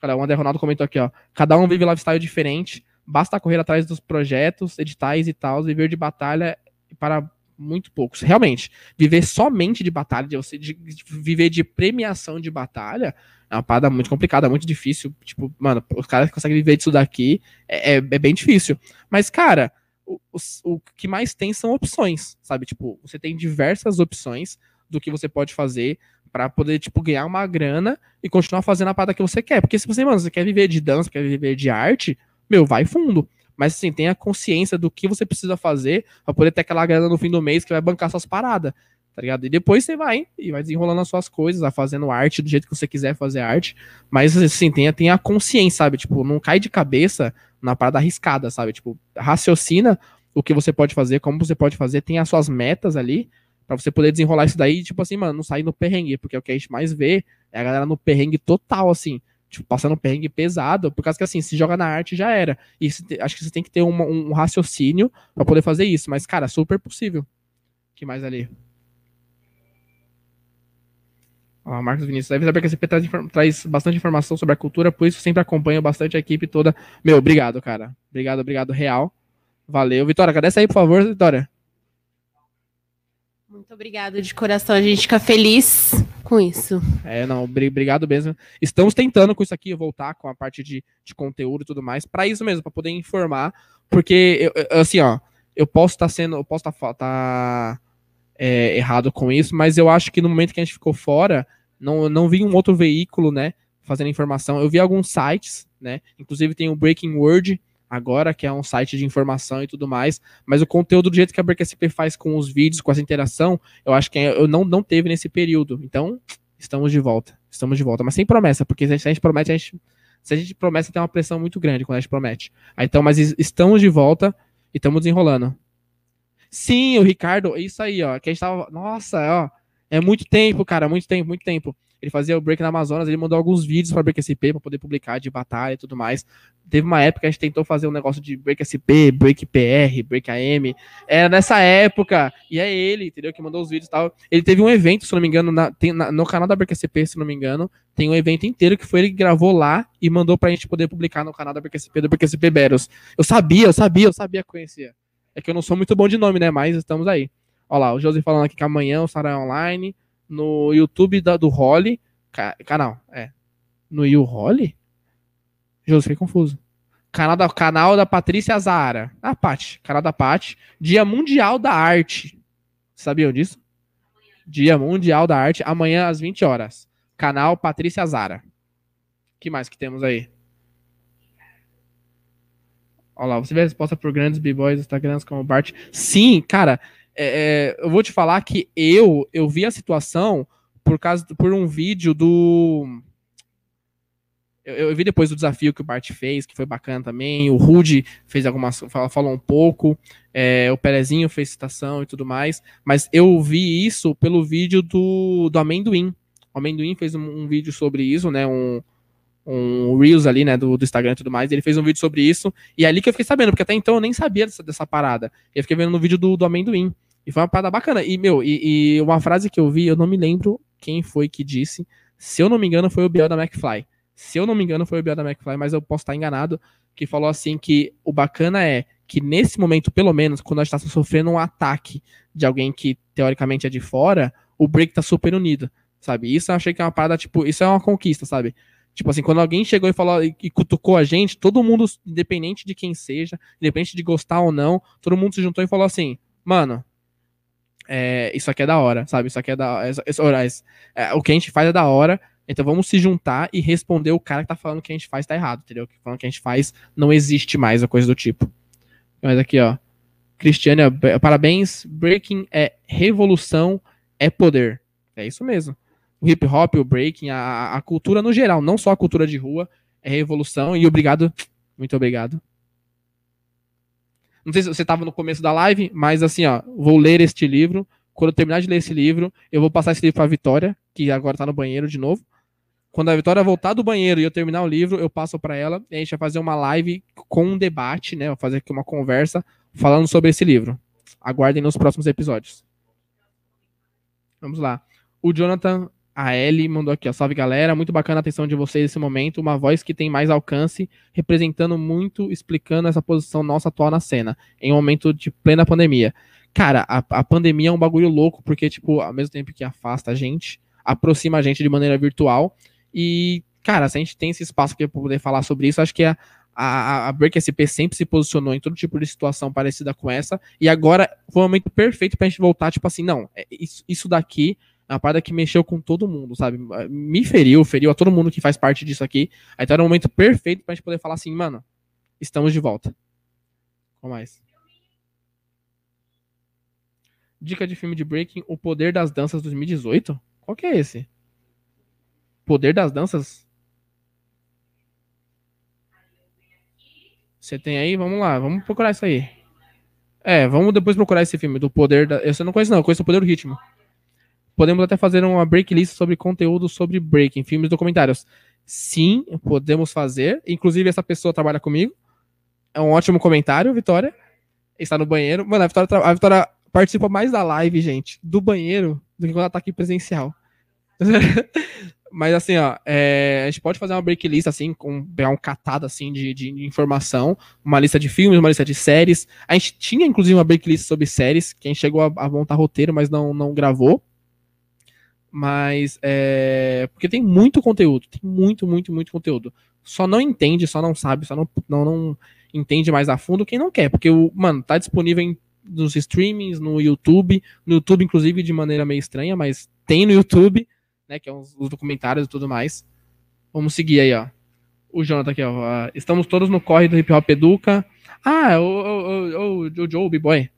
Cara, o André Ronaldo comentou aqui, ó. Cada um vive lifestyle diferente, basta correr atrás dos projetos, editais e tal, viver de batalha para muito poucos. Realmente, viver somente de batalha, de de, de viver de premiação de batalha, é uma parada muito complicada, muito difícil. Tipo, mano, os caras que conseguem viver disso daqui é, é, é bem difícil. Mas, cara, o, o, o, que mais tem são opções, sabe? Tipo, você tem diversas opções do que você pode fazer para poder, tipo, ganhar uma grana e continuar fazendo a parada que você quer. Porque se você, mano, você quer viver de dança, quer viver de arte, meu, vai fundo. Mas assim, tenha consciência do que você precisa fazer para poder ter aquela grana no fim do mês que vai bancar suas paradas. Tá ligado? E depois você vai e vai desenrolando as suas coisas, vai fazendo arte do jeito que você quiser fazer arte. Mas assim, tenha, tenha consciência, sabe? Tipo, não cai de cabeça na parada arriscada, sabe? Tipo, raciocina o que você pode fazer, como você pode fazer, tem as suas metas ali, para você poder desenrolar isso daí, tipo assim, mano, não sair no perrengue, porque é o que a gente mais vê é a galera no perrengue total, assim tipo, passando um perrengue pesado, por causa que assim, se joga na arte já era. E acho que você tem que ter uma, um raciocínio para poder fazer isso. Mas, cara, super possível. que mais ali? Ó, Marcos Vinícius, deve saber que a CP traz, traz, bastante informação sobre a cultura, por isso sempre acompanho bastante a equipe toda. Meu, obrigado, cara. Obrigado, obrigado, real. Valeu. Vitória, agradece aí, por favor, Vitória. Muito obrigado de coração, a gente fica feliz com isso. É, não, obrigado mesmo. Estamos tentando com isso aqui voltar com a parte de, de conteúdo e tudo mais, para isso mesmo, para poder informar, porque, eu, assim, ó, eu posso estar tá sendo, eu posso estar tá, tá, é, errado com isso, mas eu acho que no momento que a gente ficou fora, não, não vi um outro veículo, né, fazendo informação. Eu vi alguns sites, né, inclusive tem o Breaking Word, agora, que é um site de informação e tudo mais, mas o conteúdo do jeito que a BRKSP faz com os vídeos, com essa interação, eu acho que eu não, não teve nesse período. Então, estamos de volta. Estamos de volta, mas sem promessa, porque se a gente promete, a gente, se a gente promete, tem uma pressão muito grande quando a gente promete. Então, mas estamos de volta e estamos desenrolando. Sim, o Ricardo, isso aí, ó, que a gente tava, nossa, ó, é muito tempo, cara, muito tempo, muito tempo. Ele fazia o break na Amazonas, ele mandou alguns vídeos para Break SP para poder publicar de batalha e tudo mais. Teve uma época que a gente tentou fazer um negócio de Break SP, Break PR, Break AM. Era nessa época, e é ele, entendeu? Que mandou os vídeos e tal. Ele teve um evento, se não me engano, na, tem, na, no canal da Break SP, se não me engano, tem um evento inteiro que foi ele que gravou lá e mandou pra gente poder publicar no canal da Break SP, do Break SP Beros. Eu sabia, eu sabia, eu sabia que conhecia. É que eu não sou muito bom de nome, né? Mas estamos aí. Olha lá, o José falando aqui que amanhã o Sarah é online no YouTube da, do Holly, ca, canal, é. No You Holly? Eu fiquei confuso. Canal da, canal da Patrícia Zara. Ah, Paty. Canal da Paty. Dia Mundial da Arte. Sabiam disso? Dia Mundial da Arte, amanhã às 20 horas. Canal Patrícia Zara. que mais que temos aí? Olha lá, você vê a resposta por grandes b-boys Instagrams como Bart. Sim, cara, é, é, eu vou te falar que eu eu vi a situação por causa por um vídeo do eu, eu, vi depois do desafio que o Bart fez, que foi bacana também. O Rude fez algumas. falou um pouco. É, o Perezinho fez citação e tudo mais. Mas eu vi isso pelo vídeo do, do Amendoim. O Amendoim fez um, um vídeo sobre isso, né? Um, um Reels ali, né, do, do, Instagram e tudo mais, ele fez um vídeo sobre isso, e é ali que eu fiquei sabendo, porque até então eu nem sabia dessa, dessa parada. Eu fiquei vendo no vídeo do, do amendoim. E foi uma parada bacana. E, meu, e, e, uma frase que eu vi, eu não me lembro quem foi que disse. Se eu não me engano, foi o Biel da McFly. Se eu não me engano, foi o Biel da McFly, mas eu posso estar enganado, que falou assim que o bacana é que nesse momento, pelo menos, quando a gente está sofrendo um ataque de alguém que teoricamente é de fora, o break tá super unido, sabe? Isso eu achei que é uma parada, tipo, isso é uma conquista, sabe? Tipo assim, quando alguém chegou e falou e cutucou a gente, todo mundo, independente de quem seja, independente de gostar ou não, todo mundo se juntou e falou assim, mano, é, isso aqui é da hora, sabe? Isso aqui é da hora. É, o que a gente faz é da hora. Então vamos se juntar e responder o cara que tá falando que a gente faz tá errado, entendeu? Que falando que a gente faz não existe mais, a coisa do tipo. Mas aqui, ó. Cristiane, parabéns. Breaking é revolução, é poder. É isso mesmo. O hip hop, o breaking, a, a cultura no geral, não só a cultura de rua, é revolução. E obrigado, muito obrigado. Não sei se você estava no começo da live, mas assim, ó, vou ler este livro. Quando eu terminar de ler esse livro, eu vou passar esse livro para a Vitória, que agora está no banheiro de novo. Quando a Vitória voltar do banheiro e eu terminar o livro, eu passo para ela e a gente vai fazer uma live com um debate, né? Vou fazer aqui uma conversa falando sobre esse livro. Aguardem nos próximos episódios. Vamos lá. O Jonathan a Ellie mandou aqui, ó. Salve galera, muito bacana a atenção de vocês nesse momento. Uma voz que tem mais alcance, representando muito, explicando essa posição nossa atual na cena, em um momento de plena pandemia. Cara, a, a pandemia é um bagulho louco, porque, tipo, ao mesmo tempo que afasta a gente, aproxima a gente de maneira virtual. E, cara, se a gente tem esse espaço aqui pra poder falar sobre isso, acho que a, a, a Break SP sempre se posicionou em todo tipo de situação parecida com essa. E agora foi o momento perfeito pra gente voltar, tipo assim, não, é, isso, isso daqui uma parada que mexeu com todo mundo, sabe? Me feriu, feriu a todo mundo que faz parte disso aqui. Aí então era um momento perfeito pra gente poder falar assim, mano, estamos de volta. Qual mais? Dica de filme de Breaking, O Poder das Danças 2018? Qual que é esse? Poder das Danças? Você tem aí? Vamos lá, vamos procurar isso aí. É, vamos depois procurar esse filme do Poder da... Eu não conheço não, eu conheço o Poder do Ritmo. Podemos até fazer uma break list sobre conteúdo sobre breaking, filmes documentários. Sim, podemos fazer. Inclusive, essa pessoa trabalha comigo. É um ótimo comentário, Vitória. Está no banheiro. Mano, a Vitória, a Vitória participa mais da live, gente, do banheiro, do que quando ela tá aqui presencial. Mas assim, ó, é, a gente pode fazer uma break list, assim, com pegar um catado assim de, de, informação, uma lista de filmes, uma lista de séries. A gente tinha, inclusive, uma break list sobre séries, a gente chegou a, a montar roteiro, mas não, não gravou. Mas é. Porque tem muito conteúdo, tem muito, muito, muito conteúdo. Só não entende, só não sabe, só não, não, não entende mais a fundo quem não quer. Porque, o, mano, tá disponível em nos streamings, no YouTube, no YouTube, inclusive, de maneira meio estranha, mas tem no YouTube, né? Que é os, os documentários e tudo mais. Vamos seguir aí, ó. O Jonathan aqui, ó. Estamos todos no corre do Hip Hop Educa. Ah, o, o, o, o Joe, o B-Boy.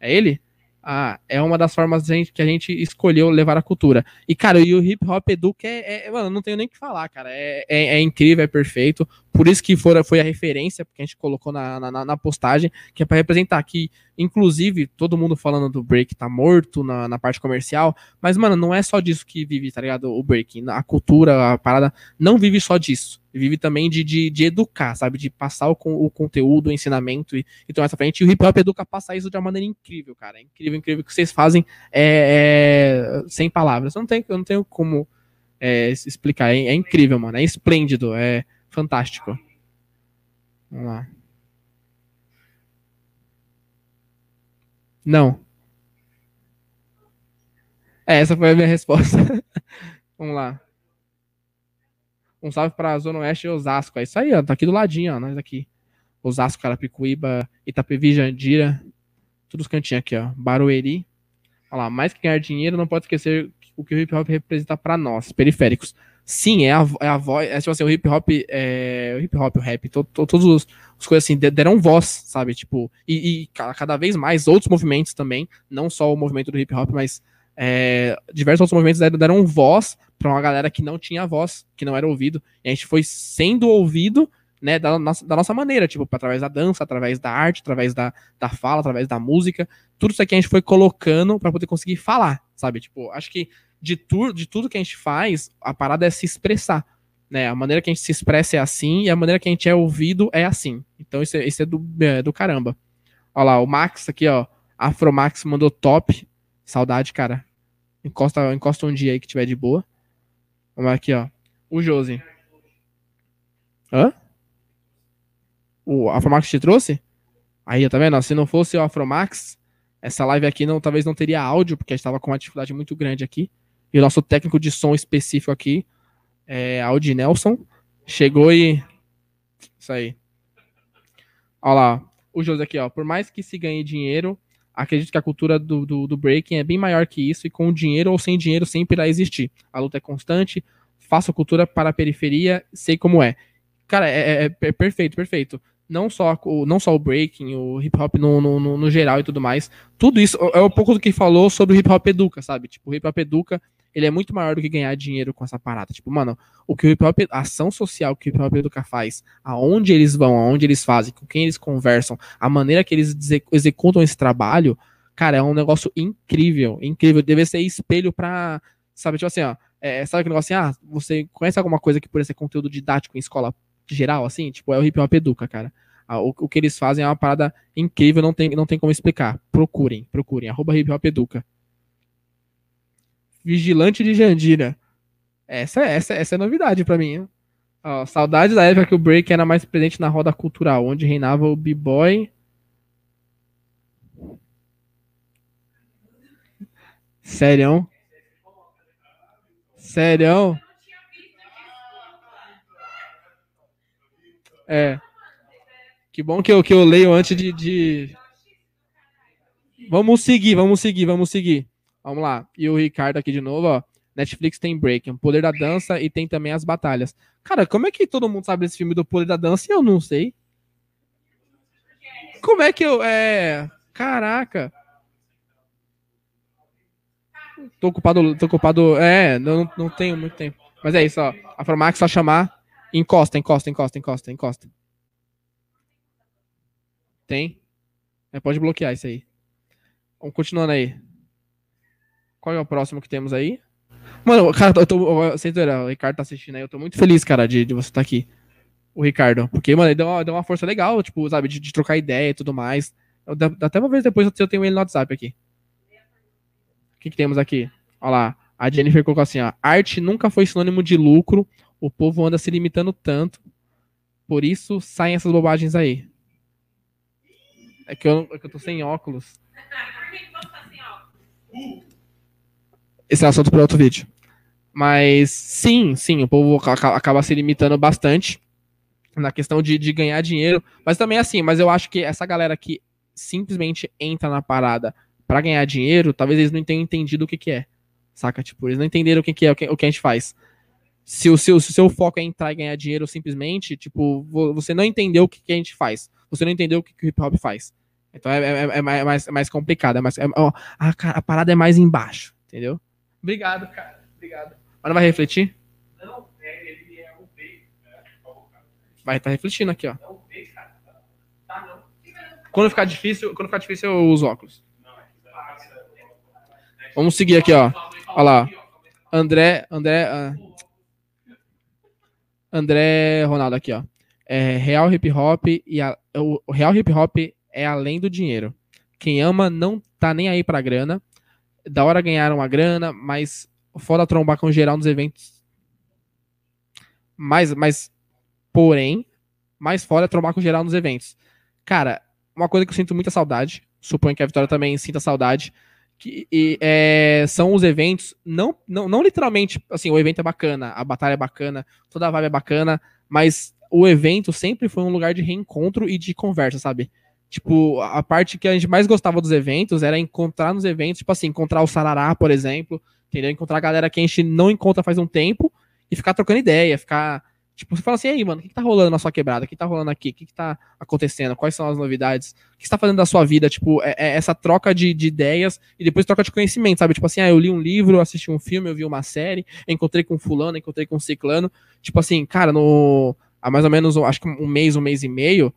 É ele? Ah, é uma das formas que a gente escolheu levar a cultura. E, cara, e o hip hop educa é, é, Mano, não tenho nem o que falar, cara. É, é, é, incrível, é perfeito. Por isso que for, foi a referência que a gente colocou na, na, na postagem, que é para representar que, inclusive, todo mundo falando do break tá morto na, na parte comercial. Mas, mano, não é só disso que vive, tá ligado? O break. A cultura, a parada, não vive só disso vive também de, de, de, educar, sabe? De passar o, o conteúdo, o ensinamento e, e tomar essa frente. E o hip hop educa passar isso de uma maneira incrível, cara. É incrível, incrível que vocês fazem é, é, sem palavras. Eu não tenho, eu não tenho como é, explicar. É, é, incrível, mano. É esplêndido, é fantástico. Vamos lá. Não. É, essa foi a minha resposta. Vamos lá. Um salve pra Zona Oeste e Osasco. É isso aí, ó. Tá aqui do ladinho, ó. Nós aqui. Osasco, Carapicuíba, Itapevi, Jandira. Todos os cantinhos aqui, ó. Barueri. Olha lá, mais que ganhar dinheiro, não pode esquecer o que o hip hop representa para nós, periféricos. Sim, é a, é a voz. É, tipo assim, o hip hop, é, o hip hop, o rap, to, to, todos os, os coisas assim, deram voz, sabe? Tipo, e, e, cada vez mais outros movimentos também, não só o movimento do hip hop, mas é, diversos outros movimentos deram, deram voz para uma galera que não tinha voz, que não era ouvido. E a gente foi sendo ouvido né, da nossa, da nossa maneira, tipo, através da dança, através da arte, através da, da fala, através da música. Tudo isso aqui a gente foi colocando para poder conseguir falar, sabe? Tipo, acho que de, tu, de tudo que a gente faz, a parada é se expressar. Né? A maneira que a gente se expressa é assim e a maneira que a gente é ouvido é assim. Então isso é, isso é, do, é do caramba. Olha lá, o Max aqui, ó. Afromax mandou top. Saudade, cara. Encosta, encosta um dia aí que tiver de boa. Vamos aqui, ó. O Josi. Hã? O Afromax te trouxe? Aí, tá vendo? Se não fosse o Afromax, essa live aqui não, talvez não teria áudio, porque a gente estava com uma dificuldade muito grande aqui. E o nosso técnico de som específico aqui, é Nelson, chegou e. Isso aí. Olha lá. O José aqui, ó. Por mais que se ganhe dinheiro, acredito que a cultura do, do, do, breaking é bem maior que isso, e com dinheiro ou sem dinheiro sempre irá existir. A luta é constante, faço cultura para a periferia, sei como é. Cara, é, é, é perfeito, perfeito não só o, não só o breaking, o hip hop no, no, no, geral e tudo mais. Tudo isso é um pouco do que falou sobre o hip hop educa, sabe? Tipo, o hip hop educa, ele é muito maior do que ganhar dinheiro com essa parada. Tipo, mano, o que o hip hop, a ação social que o hip hop educa faz, aonde eles vão, aonde eles fazem, com quem eles conversam, a maneira que eles executam esse trabalho, cara, é um negócio incrível, incrível. Deve ser espelho pra, sabe, tipo assim, ó, é, sabe aquele negócio assim, ah, você conhece alguma coisa que por ser conteúdo didático em escola geral, assim, tipo, é o hip hop educa, cara. Ah, o, o, que eles fazem é uma parada incrível, não tem, não tem como explicar. Procurem, procurem. Arroba hip hop educa. Vigilante de Jandira. Essa, essa, essa é novidade para mim. Ó, saudade da época que o break era mais presente na roda cultural, onde reinava o b-boy. Sério? Sério? É. Que bom que eu, que eu leio antes de, de. Vamos seguir, vamos seguir, vamos seguir. Vamos lá. E o Ricardo aqui de novo, ó. Netflix tem Breaking, Poder da Dança e tem também as batalhas. Cara, como é que todo mundo sabe desse filme do Poder da Dança e eu não sei? Como é que eu. É. Caraca. Tô ocupado, tô ocupado. É, não, não tenho muito tempo. Mas é isso, ó. A Formax só chamar Encosta, encosta, encosta, encosta, encosta. Tem? É, pode bloquear isso aí. Vamos continuando aí. Qual é o próximo que temos aí? Mano, cara, eu tô. Sem o Ricardo tá assistindo aí. Eu tô muito feliz, cara, de, de você estar tá aqui. O Ricardo. Porque, mano, ele deu uma, deu uma força legal, tipo, sabe, de, de trocar ideia e tudo mais. Eu, até uma vez depois eu tenho ele no WhatsApp aqui. O que, que temos aqui? Olha lá. A Jennifer colocou assim, ó. Arte nunca foi sinônimo de lucro o povo anda se limitando tanto. Por isso saem essas bobagens aí. É que eu, é que eu tô sem óculos. Esse é assunto para outro vídeo. Mas sim, sim, o povo acaba se limitando bastante na questão de, de ganhar dinheiro. Mas também assim, mas eu acho que essa galera que simplesmente entra na parada para ganhar dinheiro, talvez eles não tenham entendido o que, que é. Saca? Tipo, eles não entenderam o que, que é, o que, o que a gente faz se o seu, se o seu foco é entrar e ganhar dinheiro simplesmente, tipo, você não entendeu o que, que a gente faz. Você não entendeu o que, que o hip hop faz. Então é, é, é mais, é mais complicado. É mais, é, ó, a, a, parada é mais embaixo, entendeu? Obrigado, cara. Obrigado. Mas não vai refletir? Não, é, ele é o B. Né? Vai estar tá refletindo aqui, ó. Tá, quando ficar difícil, quando ficar difícil, eu uso óculos. Vamos seguir aqui, ó. Olha lá. André, André. Uh, André Ronaldo aqui, ó. É, real hip hop e a, o real hip hop é além do dinheiro. Quem ama não tá nem aí pra grana. Da hora ganhar uma grana, mas foda trombar com geral nos eventos. Mas, mas, porém, mais foda trombar com geral nos eventos. Cara, uma coisa que eu sinto muita saudade, suponho que a Vitória também sinta saudade, que e, é, são os eventos, não, não, não literalmente, assim, o evento é bacana, a batalha é bacana, toda a vibe é bacana, mas o evento sempre foi um lugar de reencontro e de conversa, sabe? Tipo, a parte que a gente mais gostava dos eventos era encontrar nos eventos, tipo assim, encontrar o Sarará, por exemplo, entendeu? Encontrar a galera que a gente não encontra faz um tempo e ficar trocando ideia, ficar. Tipo, você fala assim, aí, mano, o que, que tá rolando na sua quebrada? O que, tá rolando aqui? O que, que tá acontecendo? Quais são as novidades? O que você tá fazendo da sua vida? Tipo, é, é essa troca de, de, ideias e depois troca de conhecimento, sabe? Tipo assim, ah, eu li um livro, assisti um filme, eu vi uma série, encontrei com fulano, encontrei com ciclano. Tipo assim, cara, no. Há mais ou menos, acho que um mês, um mês e meio,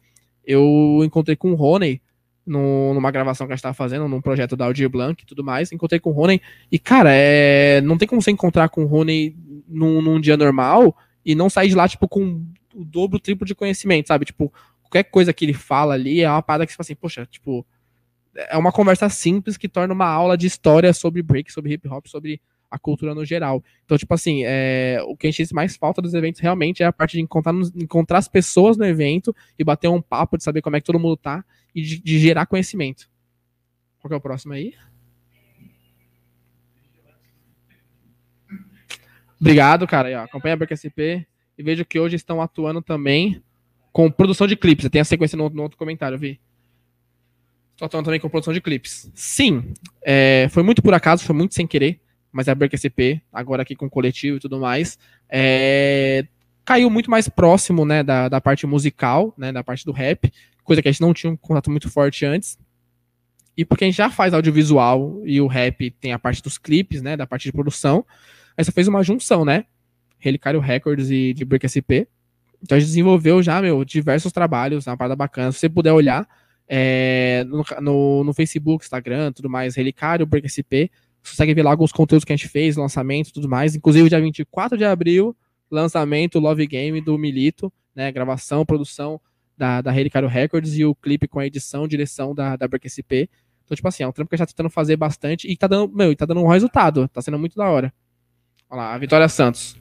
eu encontrei com o Rony no, numa gravação que a gente tava fazendo, num projeto da Audio Blanc e tudo mais. Encontrei com o Rony. E, cara, é, não tem como você encontrar com o Rony num, num dia normal e não sair de lá, tipo, com o dobro, o triplo de conhecimento, sabe? Tipo, qualquer coisa que ele fala ali é uma parada que você fala assim, poxa, tipo, é uma conversa simples que torna uma aula de história sobre break, sobre hip hop, sobre a cultura no geral. Então, tipo assim, é, o que a gente mais falta dos eventos realmente é a parte de encontrar, encontrar as pessoas no evento e bater um papo, de saber como é que todo mundo tá e de, de gerar conhecimento. Qual é o próximo aí? Obrigado, cara. Ó, acompanha a BKSP e vejo que hoje estão atuando também com produção de clipes. Tem a sequência no, no outro comentário, vi. Estou atuando também com produção de clipes. Sim, é, foi muito por acaso, foi muito sem querer mas é a BRQCP, agora aqui com coletivo e tudo mais, é, caiu muito mais próximo, né, da, da parte musical, né, da parte do rap, coisa que a gente não tinha um contato muito forte antes. E porque a gente já faz audiovisual e o rap tem a parte dos clipes, né, da parte de produção, aí você fez uma junção, né, Relicário Records e de Break SP. Então a gente desenvolveu já, meu, diversos trabalhos, uma parada bacana. Se você puder olhar é, no, no, no, Facebook, Instagram, tudo mais, Relicário, Break SP, consegue ver lá alguns conteúdos que a gente fez, lançamento e tudo mais. Inclusive, dia 24 de abril, lançamento Love Game do Milito, né? Gravação, produção da, da Relicário Records e o clipe com a edição, direção da, da Break SP. Então, tipo assim, é um trampo que a gente tá tentando fazer bastante e tá dando, meu, e tá dando um resultado. Tá sendo muito da hora. Olha lá, a Vitória Santos.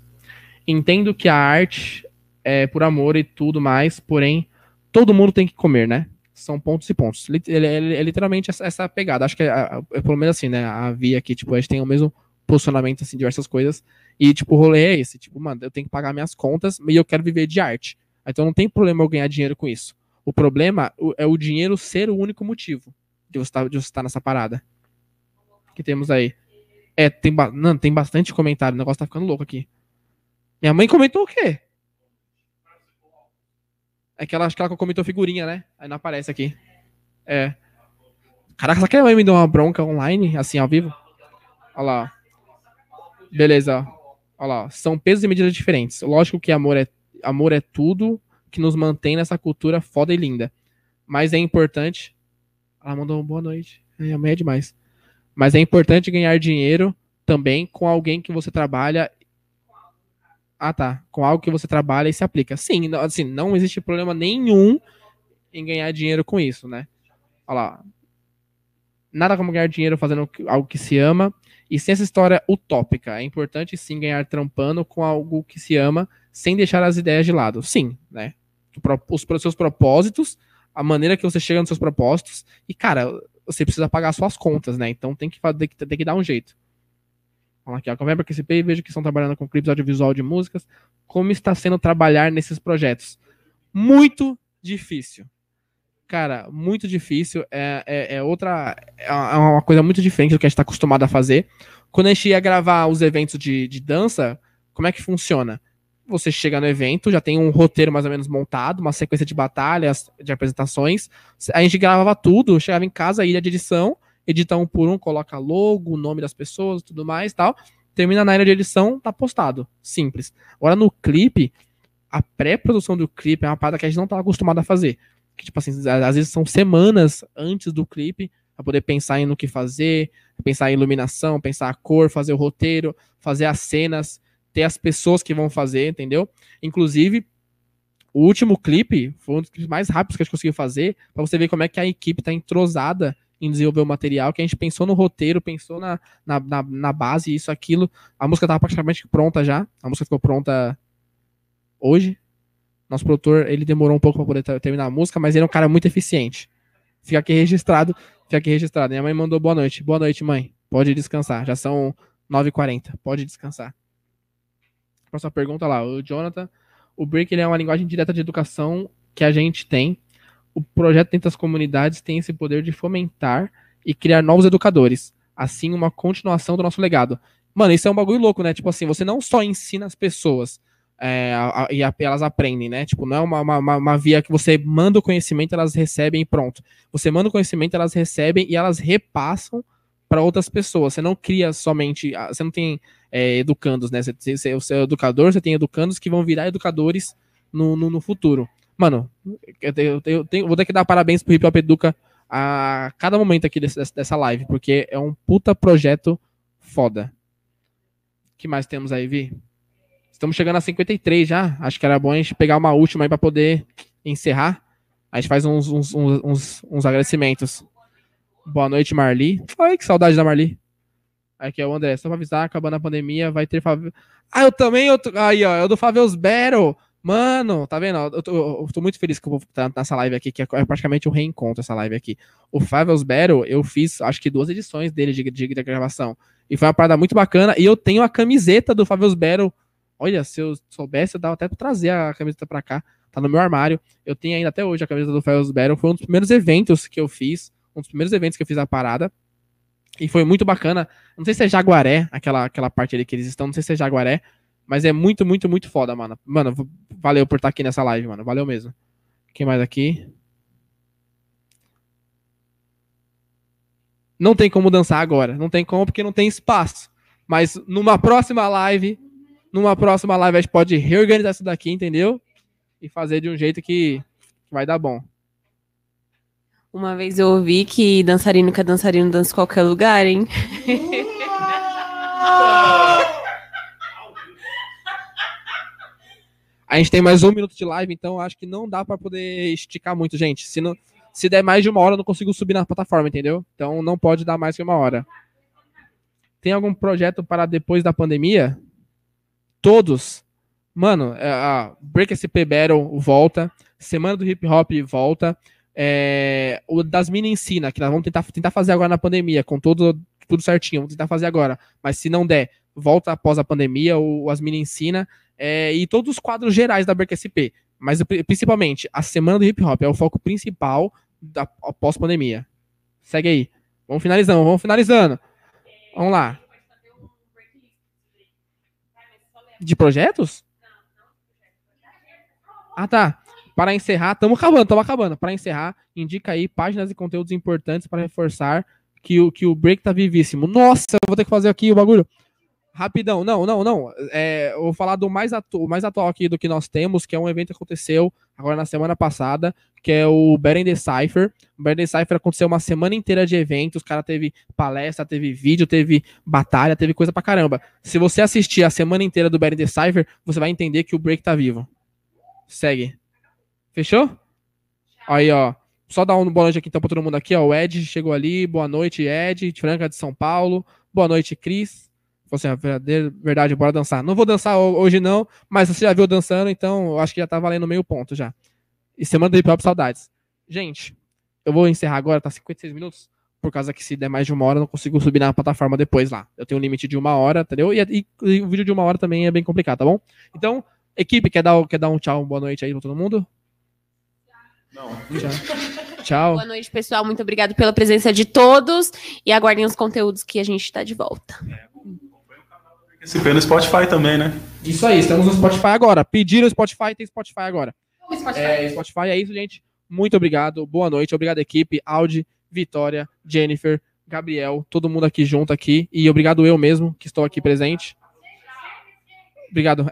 Entendo que a arte é por amor e tudo mais, porém, todo mundo tem que comer, né? São pontos e pontos. É literalmente essa, essa, pegada. Acho que é, é, pelo menos assim, né? A Via aqui, tipo, a gente tem o mesmo posicionamento, assim, diversas coisas. E, tipo, o rolê é esse. Tipo, mano, eu tenho que pagar minhas contas e eu quero viver de arte. Então não tem problema eu ganhar dinheiro com isso. O problema é o dinheiro ser o único motivo de você estar, de você estar nessa parada. que temos aí? É, tem, não, tem bastante comentário. O negócio tá ficando louco aqui. Minha mãe comentou o quê? É que ela, acho que ela comentou figurinha, né? Aí não aparece aqui. É. Caraca, será que me deu uma bronca online, assim, ao vivo? Olha lá. Beleza. Olha lá. São pesos e medidas diferentes. Lógico que amor é, amor é tudo que nos mantém nessa cultura foda e linda. Mas é importante. Ela mandou uma boa noite. É, amanhã é demais. Mas é importante ganhar dinheiro também com alguém que você trabalha ah, tá. Com algo que você trabalha e se aplica. Sim, assim, não existe problema nenhum em ganhar dinheiro com isso, né? Olha lá. Nada como ganhar dinheiro fazendo algo que se ama. E sem essa história utópica. É importante sim ganhar trampando com algo que se ama, sem deixar as ideias de lado. Sim, né? Os, seus propósitos, a maneira que você chega nos seus propósitos. E, cara, você precisa pagar suas contas, né? Então tem que, tem que, tem que dar um jeito. Aqui, ó. Convém participei e vejo que estão trabalhando com clipes audiovisual de músicas. Como está sendo trabalhar nesses projetos? Muito difícil. Cara, muito difícil. É, é, é outra. É uma coisa muito diferente do que a gente está acostumado a fazer. Quando a gente ia gravar os eventos de, de dança, como é que funciona? Você chega no evento, já tem um roteiro mais ou menos montado, uma sequência de batalhas, de apresentações. A gente gravava tudo, chegava em casa, ilha de edição, edita um por um, coloca logo, o nome das pessoas, tudo mais tal. Termina na área de edição, tá postado. Simples. Agora no clipe, a pré-produção do clipe é uma parada que a gente não tá acostumado a fazer. Que, tipo assim, às vezes são semanas antes do clipe para poder pensar em no que fazer, pensar em iluminação, pensar a cor, fazer o roteiro, fazer as cenas, ter as pessoas que vão fazer, entendeu? Inclusive, o último clipe foi um dos clipes mais rápidos que a gente conseguiu fazer, para você ver como é que a equipe tá entrosada em desenvolver o material, que a gente pensou no roteiro, pensou na, na, na, na base, isso, aquilo. A música estava praticamente pronta já. A música ficou pronta hoje. Nosso produtor, ele demorou um pouco para poder terminar a música, mas ele é um cara muito eficiente. Fica aqui registrado, fica aqui registrado. Minha mãe mandou boa noite. Boa noite, mãe. Pode descansar. Já são 9h40. Pode descansar. Próxima pergunta lá. O Jonathan. O Break ele é uma linguagem direta de educação que a gente tem o projeto dentro das comunidades tem esse poder de fomentar e criar novos educadores. Assim, uma continuação do nosso legado. Mano, isso é um bagulho louco, né? Tipo assim, você não só ensina as pessoas é, e elas aprendem, né? Tipo, não é uma, uma, uma- via que você manda o conhecimento, elas recebem e pronto. Você manda o conhecimento, elas recebem e elas repassam para outras pessoas. Você não cria somente. ah, Você não tem é, educandos, né? Você, você, você é educador, você tem educandos que vão virar educadores no, no, no futuro. Mano, eu, tenho- eu tenho- eu vou ter que dar parabéns pro Hip Hop Educa a cada momento aqui desse- dessa- live, porque é um puta projeto foda. O que mais temos aí, Vi? Estamos chegando a 53 já. Acho que era bom a gente pegar uma última aí pra poder encerrar. A gente faz uns, uns, uns, uns- uns agradecimentos. Boa noite, Marli. Ai, que saudade da Marli. Aqui é o André. Só pra avisar, acabando a pandemia, vai ter Fave... Ah, eu também. Eu. Aí, ó, é o do Favels Battle. Mano, tá vendo? Eu tô, eu tô muito feliz que eu vou estar nessa live aqui, que é praticamente um reencontro essa live aqui. O Favels Battle, eu fiz, acho que duas edições dele de, de, de gravação. E foi uma parada muito bacana. E eu tenho a camiseta do Favels Battle. Olha, se eu soubesse, eu dava até pra trazer a camiseta pra cá. Tá no meu armário. Eu tenho ainda até hoje a camiseta do Favels Battle. Foi um dos primeiros eventos que eu fiz. Um dos primeiros eventos que eu fiz a parada. E foi muito bacana. Não sei se é Jaguaré, aquela, aquela parte ali que eles estão. Não sei se é Jaguaré. Mas é muito, muito, muito foda, mano. Mano, valeu por estar aqui nessa live, mano. Valeu mesmo. Quem mais aqui? Não tem como dançar agora. Não tem como porque não tem espaço. Mas numa próxima live, numa próxima live a gente pode reorganizar isso daqui, entendeu? E fazer de um jeito que vai dar bom. Uma vez eu ouvi que dançarino que é dançarino dança em qualquer lugar, hein? A gente tem mais um minuto de live, então acho que não dá pra poder esticar muito, gente. Se, não, se der mais de uma hora, eu não consigo subir na plataforma, entendeu? Então não pode dar mais que uma hora. Tem algum projeto para depois da pandemia? Todos. Mano, é, a Break SP Battle volta. Semana do Hip Hop volta. É, o das Mini Ensina, que nós vamos tentar, tentar fazer agora na pandemia, com todo, tudo certinho. Vamos tentar fazer agora. Mas se não der, volta após a pandemia, o As Mini Ensina. É, e todos os quadros gerais da Break SP. Mas pri- principalmente, a semana do hip hop é o foco principal da pós-pandemia. Segue aí. Vamos finalizando, vamos finalizando. Vamos lá. De projetos? Ah, tá. Para encerrar, estamos acabando, estamos acabando. Para encerrar, indica aí páginas e conteúdos importantes para reforçar que o, que o break tá vivíssimo. Nossa, eu vou ter que fazer aqui o bagulho. Rapidão, não, não, não. É, eu vou falar do mais, atu mais atual aqui do que nós temos, que é um evento que aconteceu agora na semana passada, que é o Better the Cypher. O Better the Cypher aconteceu uma semana inteira de eventos, o cara teve palestra, teve vídeo, teve batalha, teve coisa pra caramba. Se você assistir a semana inteira do Better the Cypher, você vai entender que o Break tá vivo. Segue. Fechou? Aí, ó. Só dar um boa noite aqui então pra todo mundo aqui, ó. O Ed chegou ali. Boa noite, Ed. Franca de São Paulo. Boa noite, Cris. Falou assim, a verdadeira verdade, bora dançar. Não vou dançar ho- hoje não, mas você já viu dançando, então eu acho que já tá valendo meio ponto já. E semana do hip hop, saudades. Gente, eu vou encerrar agora, tá 56 minutos, por causa que se der mais de uma hora eu não consigo subir na plataforma depois lá. Eu tenho um limite de uma hora, entendeu? E, e- e o vídeo de uma hora também é bem complicado, tá bom? Então, equipe, quer dar, quer dar um tchau, uma boa noite aí pra todo mundo? Não. Tchau. tchau. Boa noite, pessoal. Muito obrigado pela presença de todos e aguardem os conteúdos que a gente tá de volta. Esse no Spotify também, né? Isso aí, estamos no Spotify agora. Pediram o Spotify, tem Spotify agora. É, Spotify é isso, gente. Muito obrigado. Boa noite. Obrigado, equipe. Audi, Vitória, Jennifer, Gabriel, todo mundo aqui junto aqui. E obrigado eu mesmo, que estou aqui presente. Obrigado.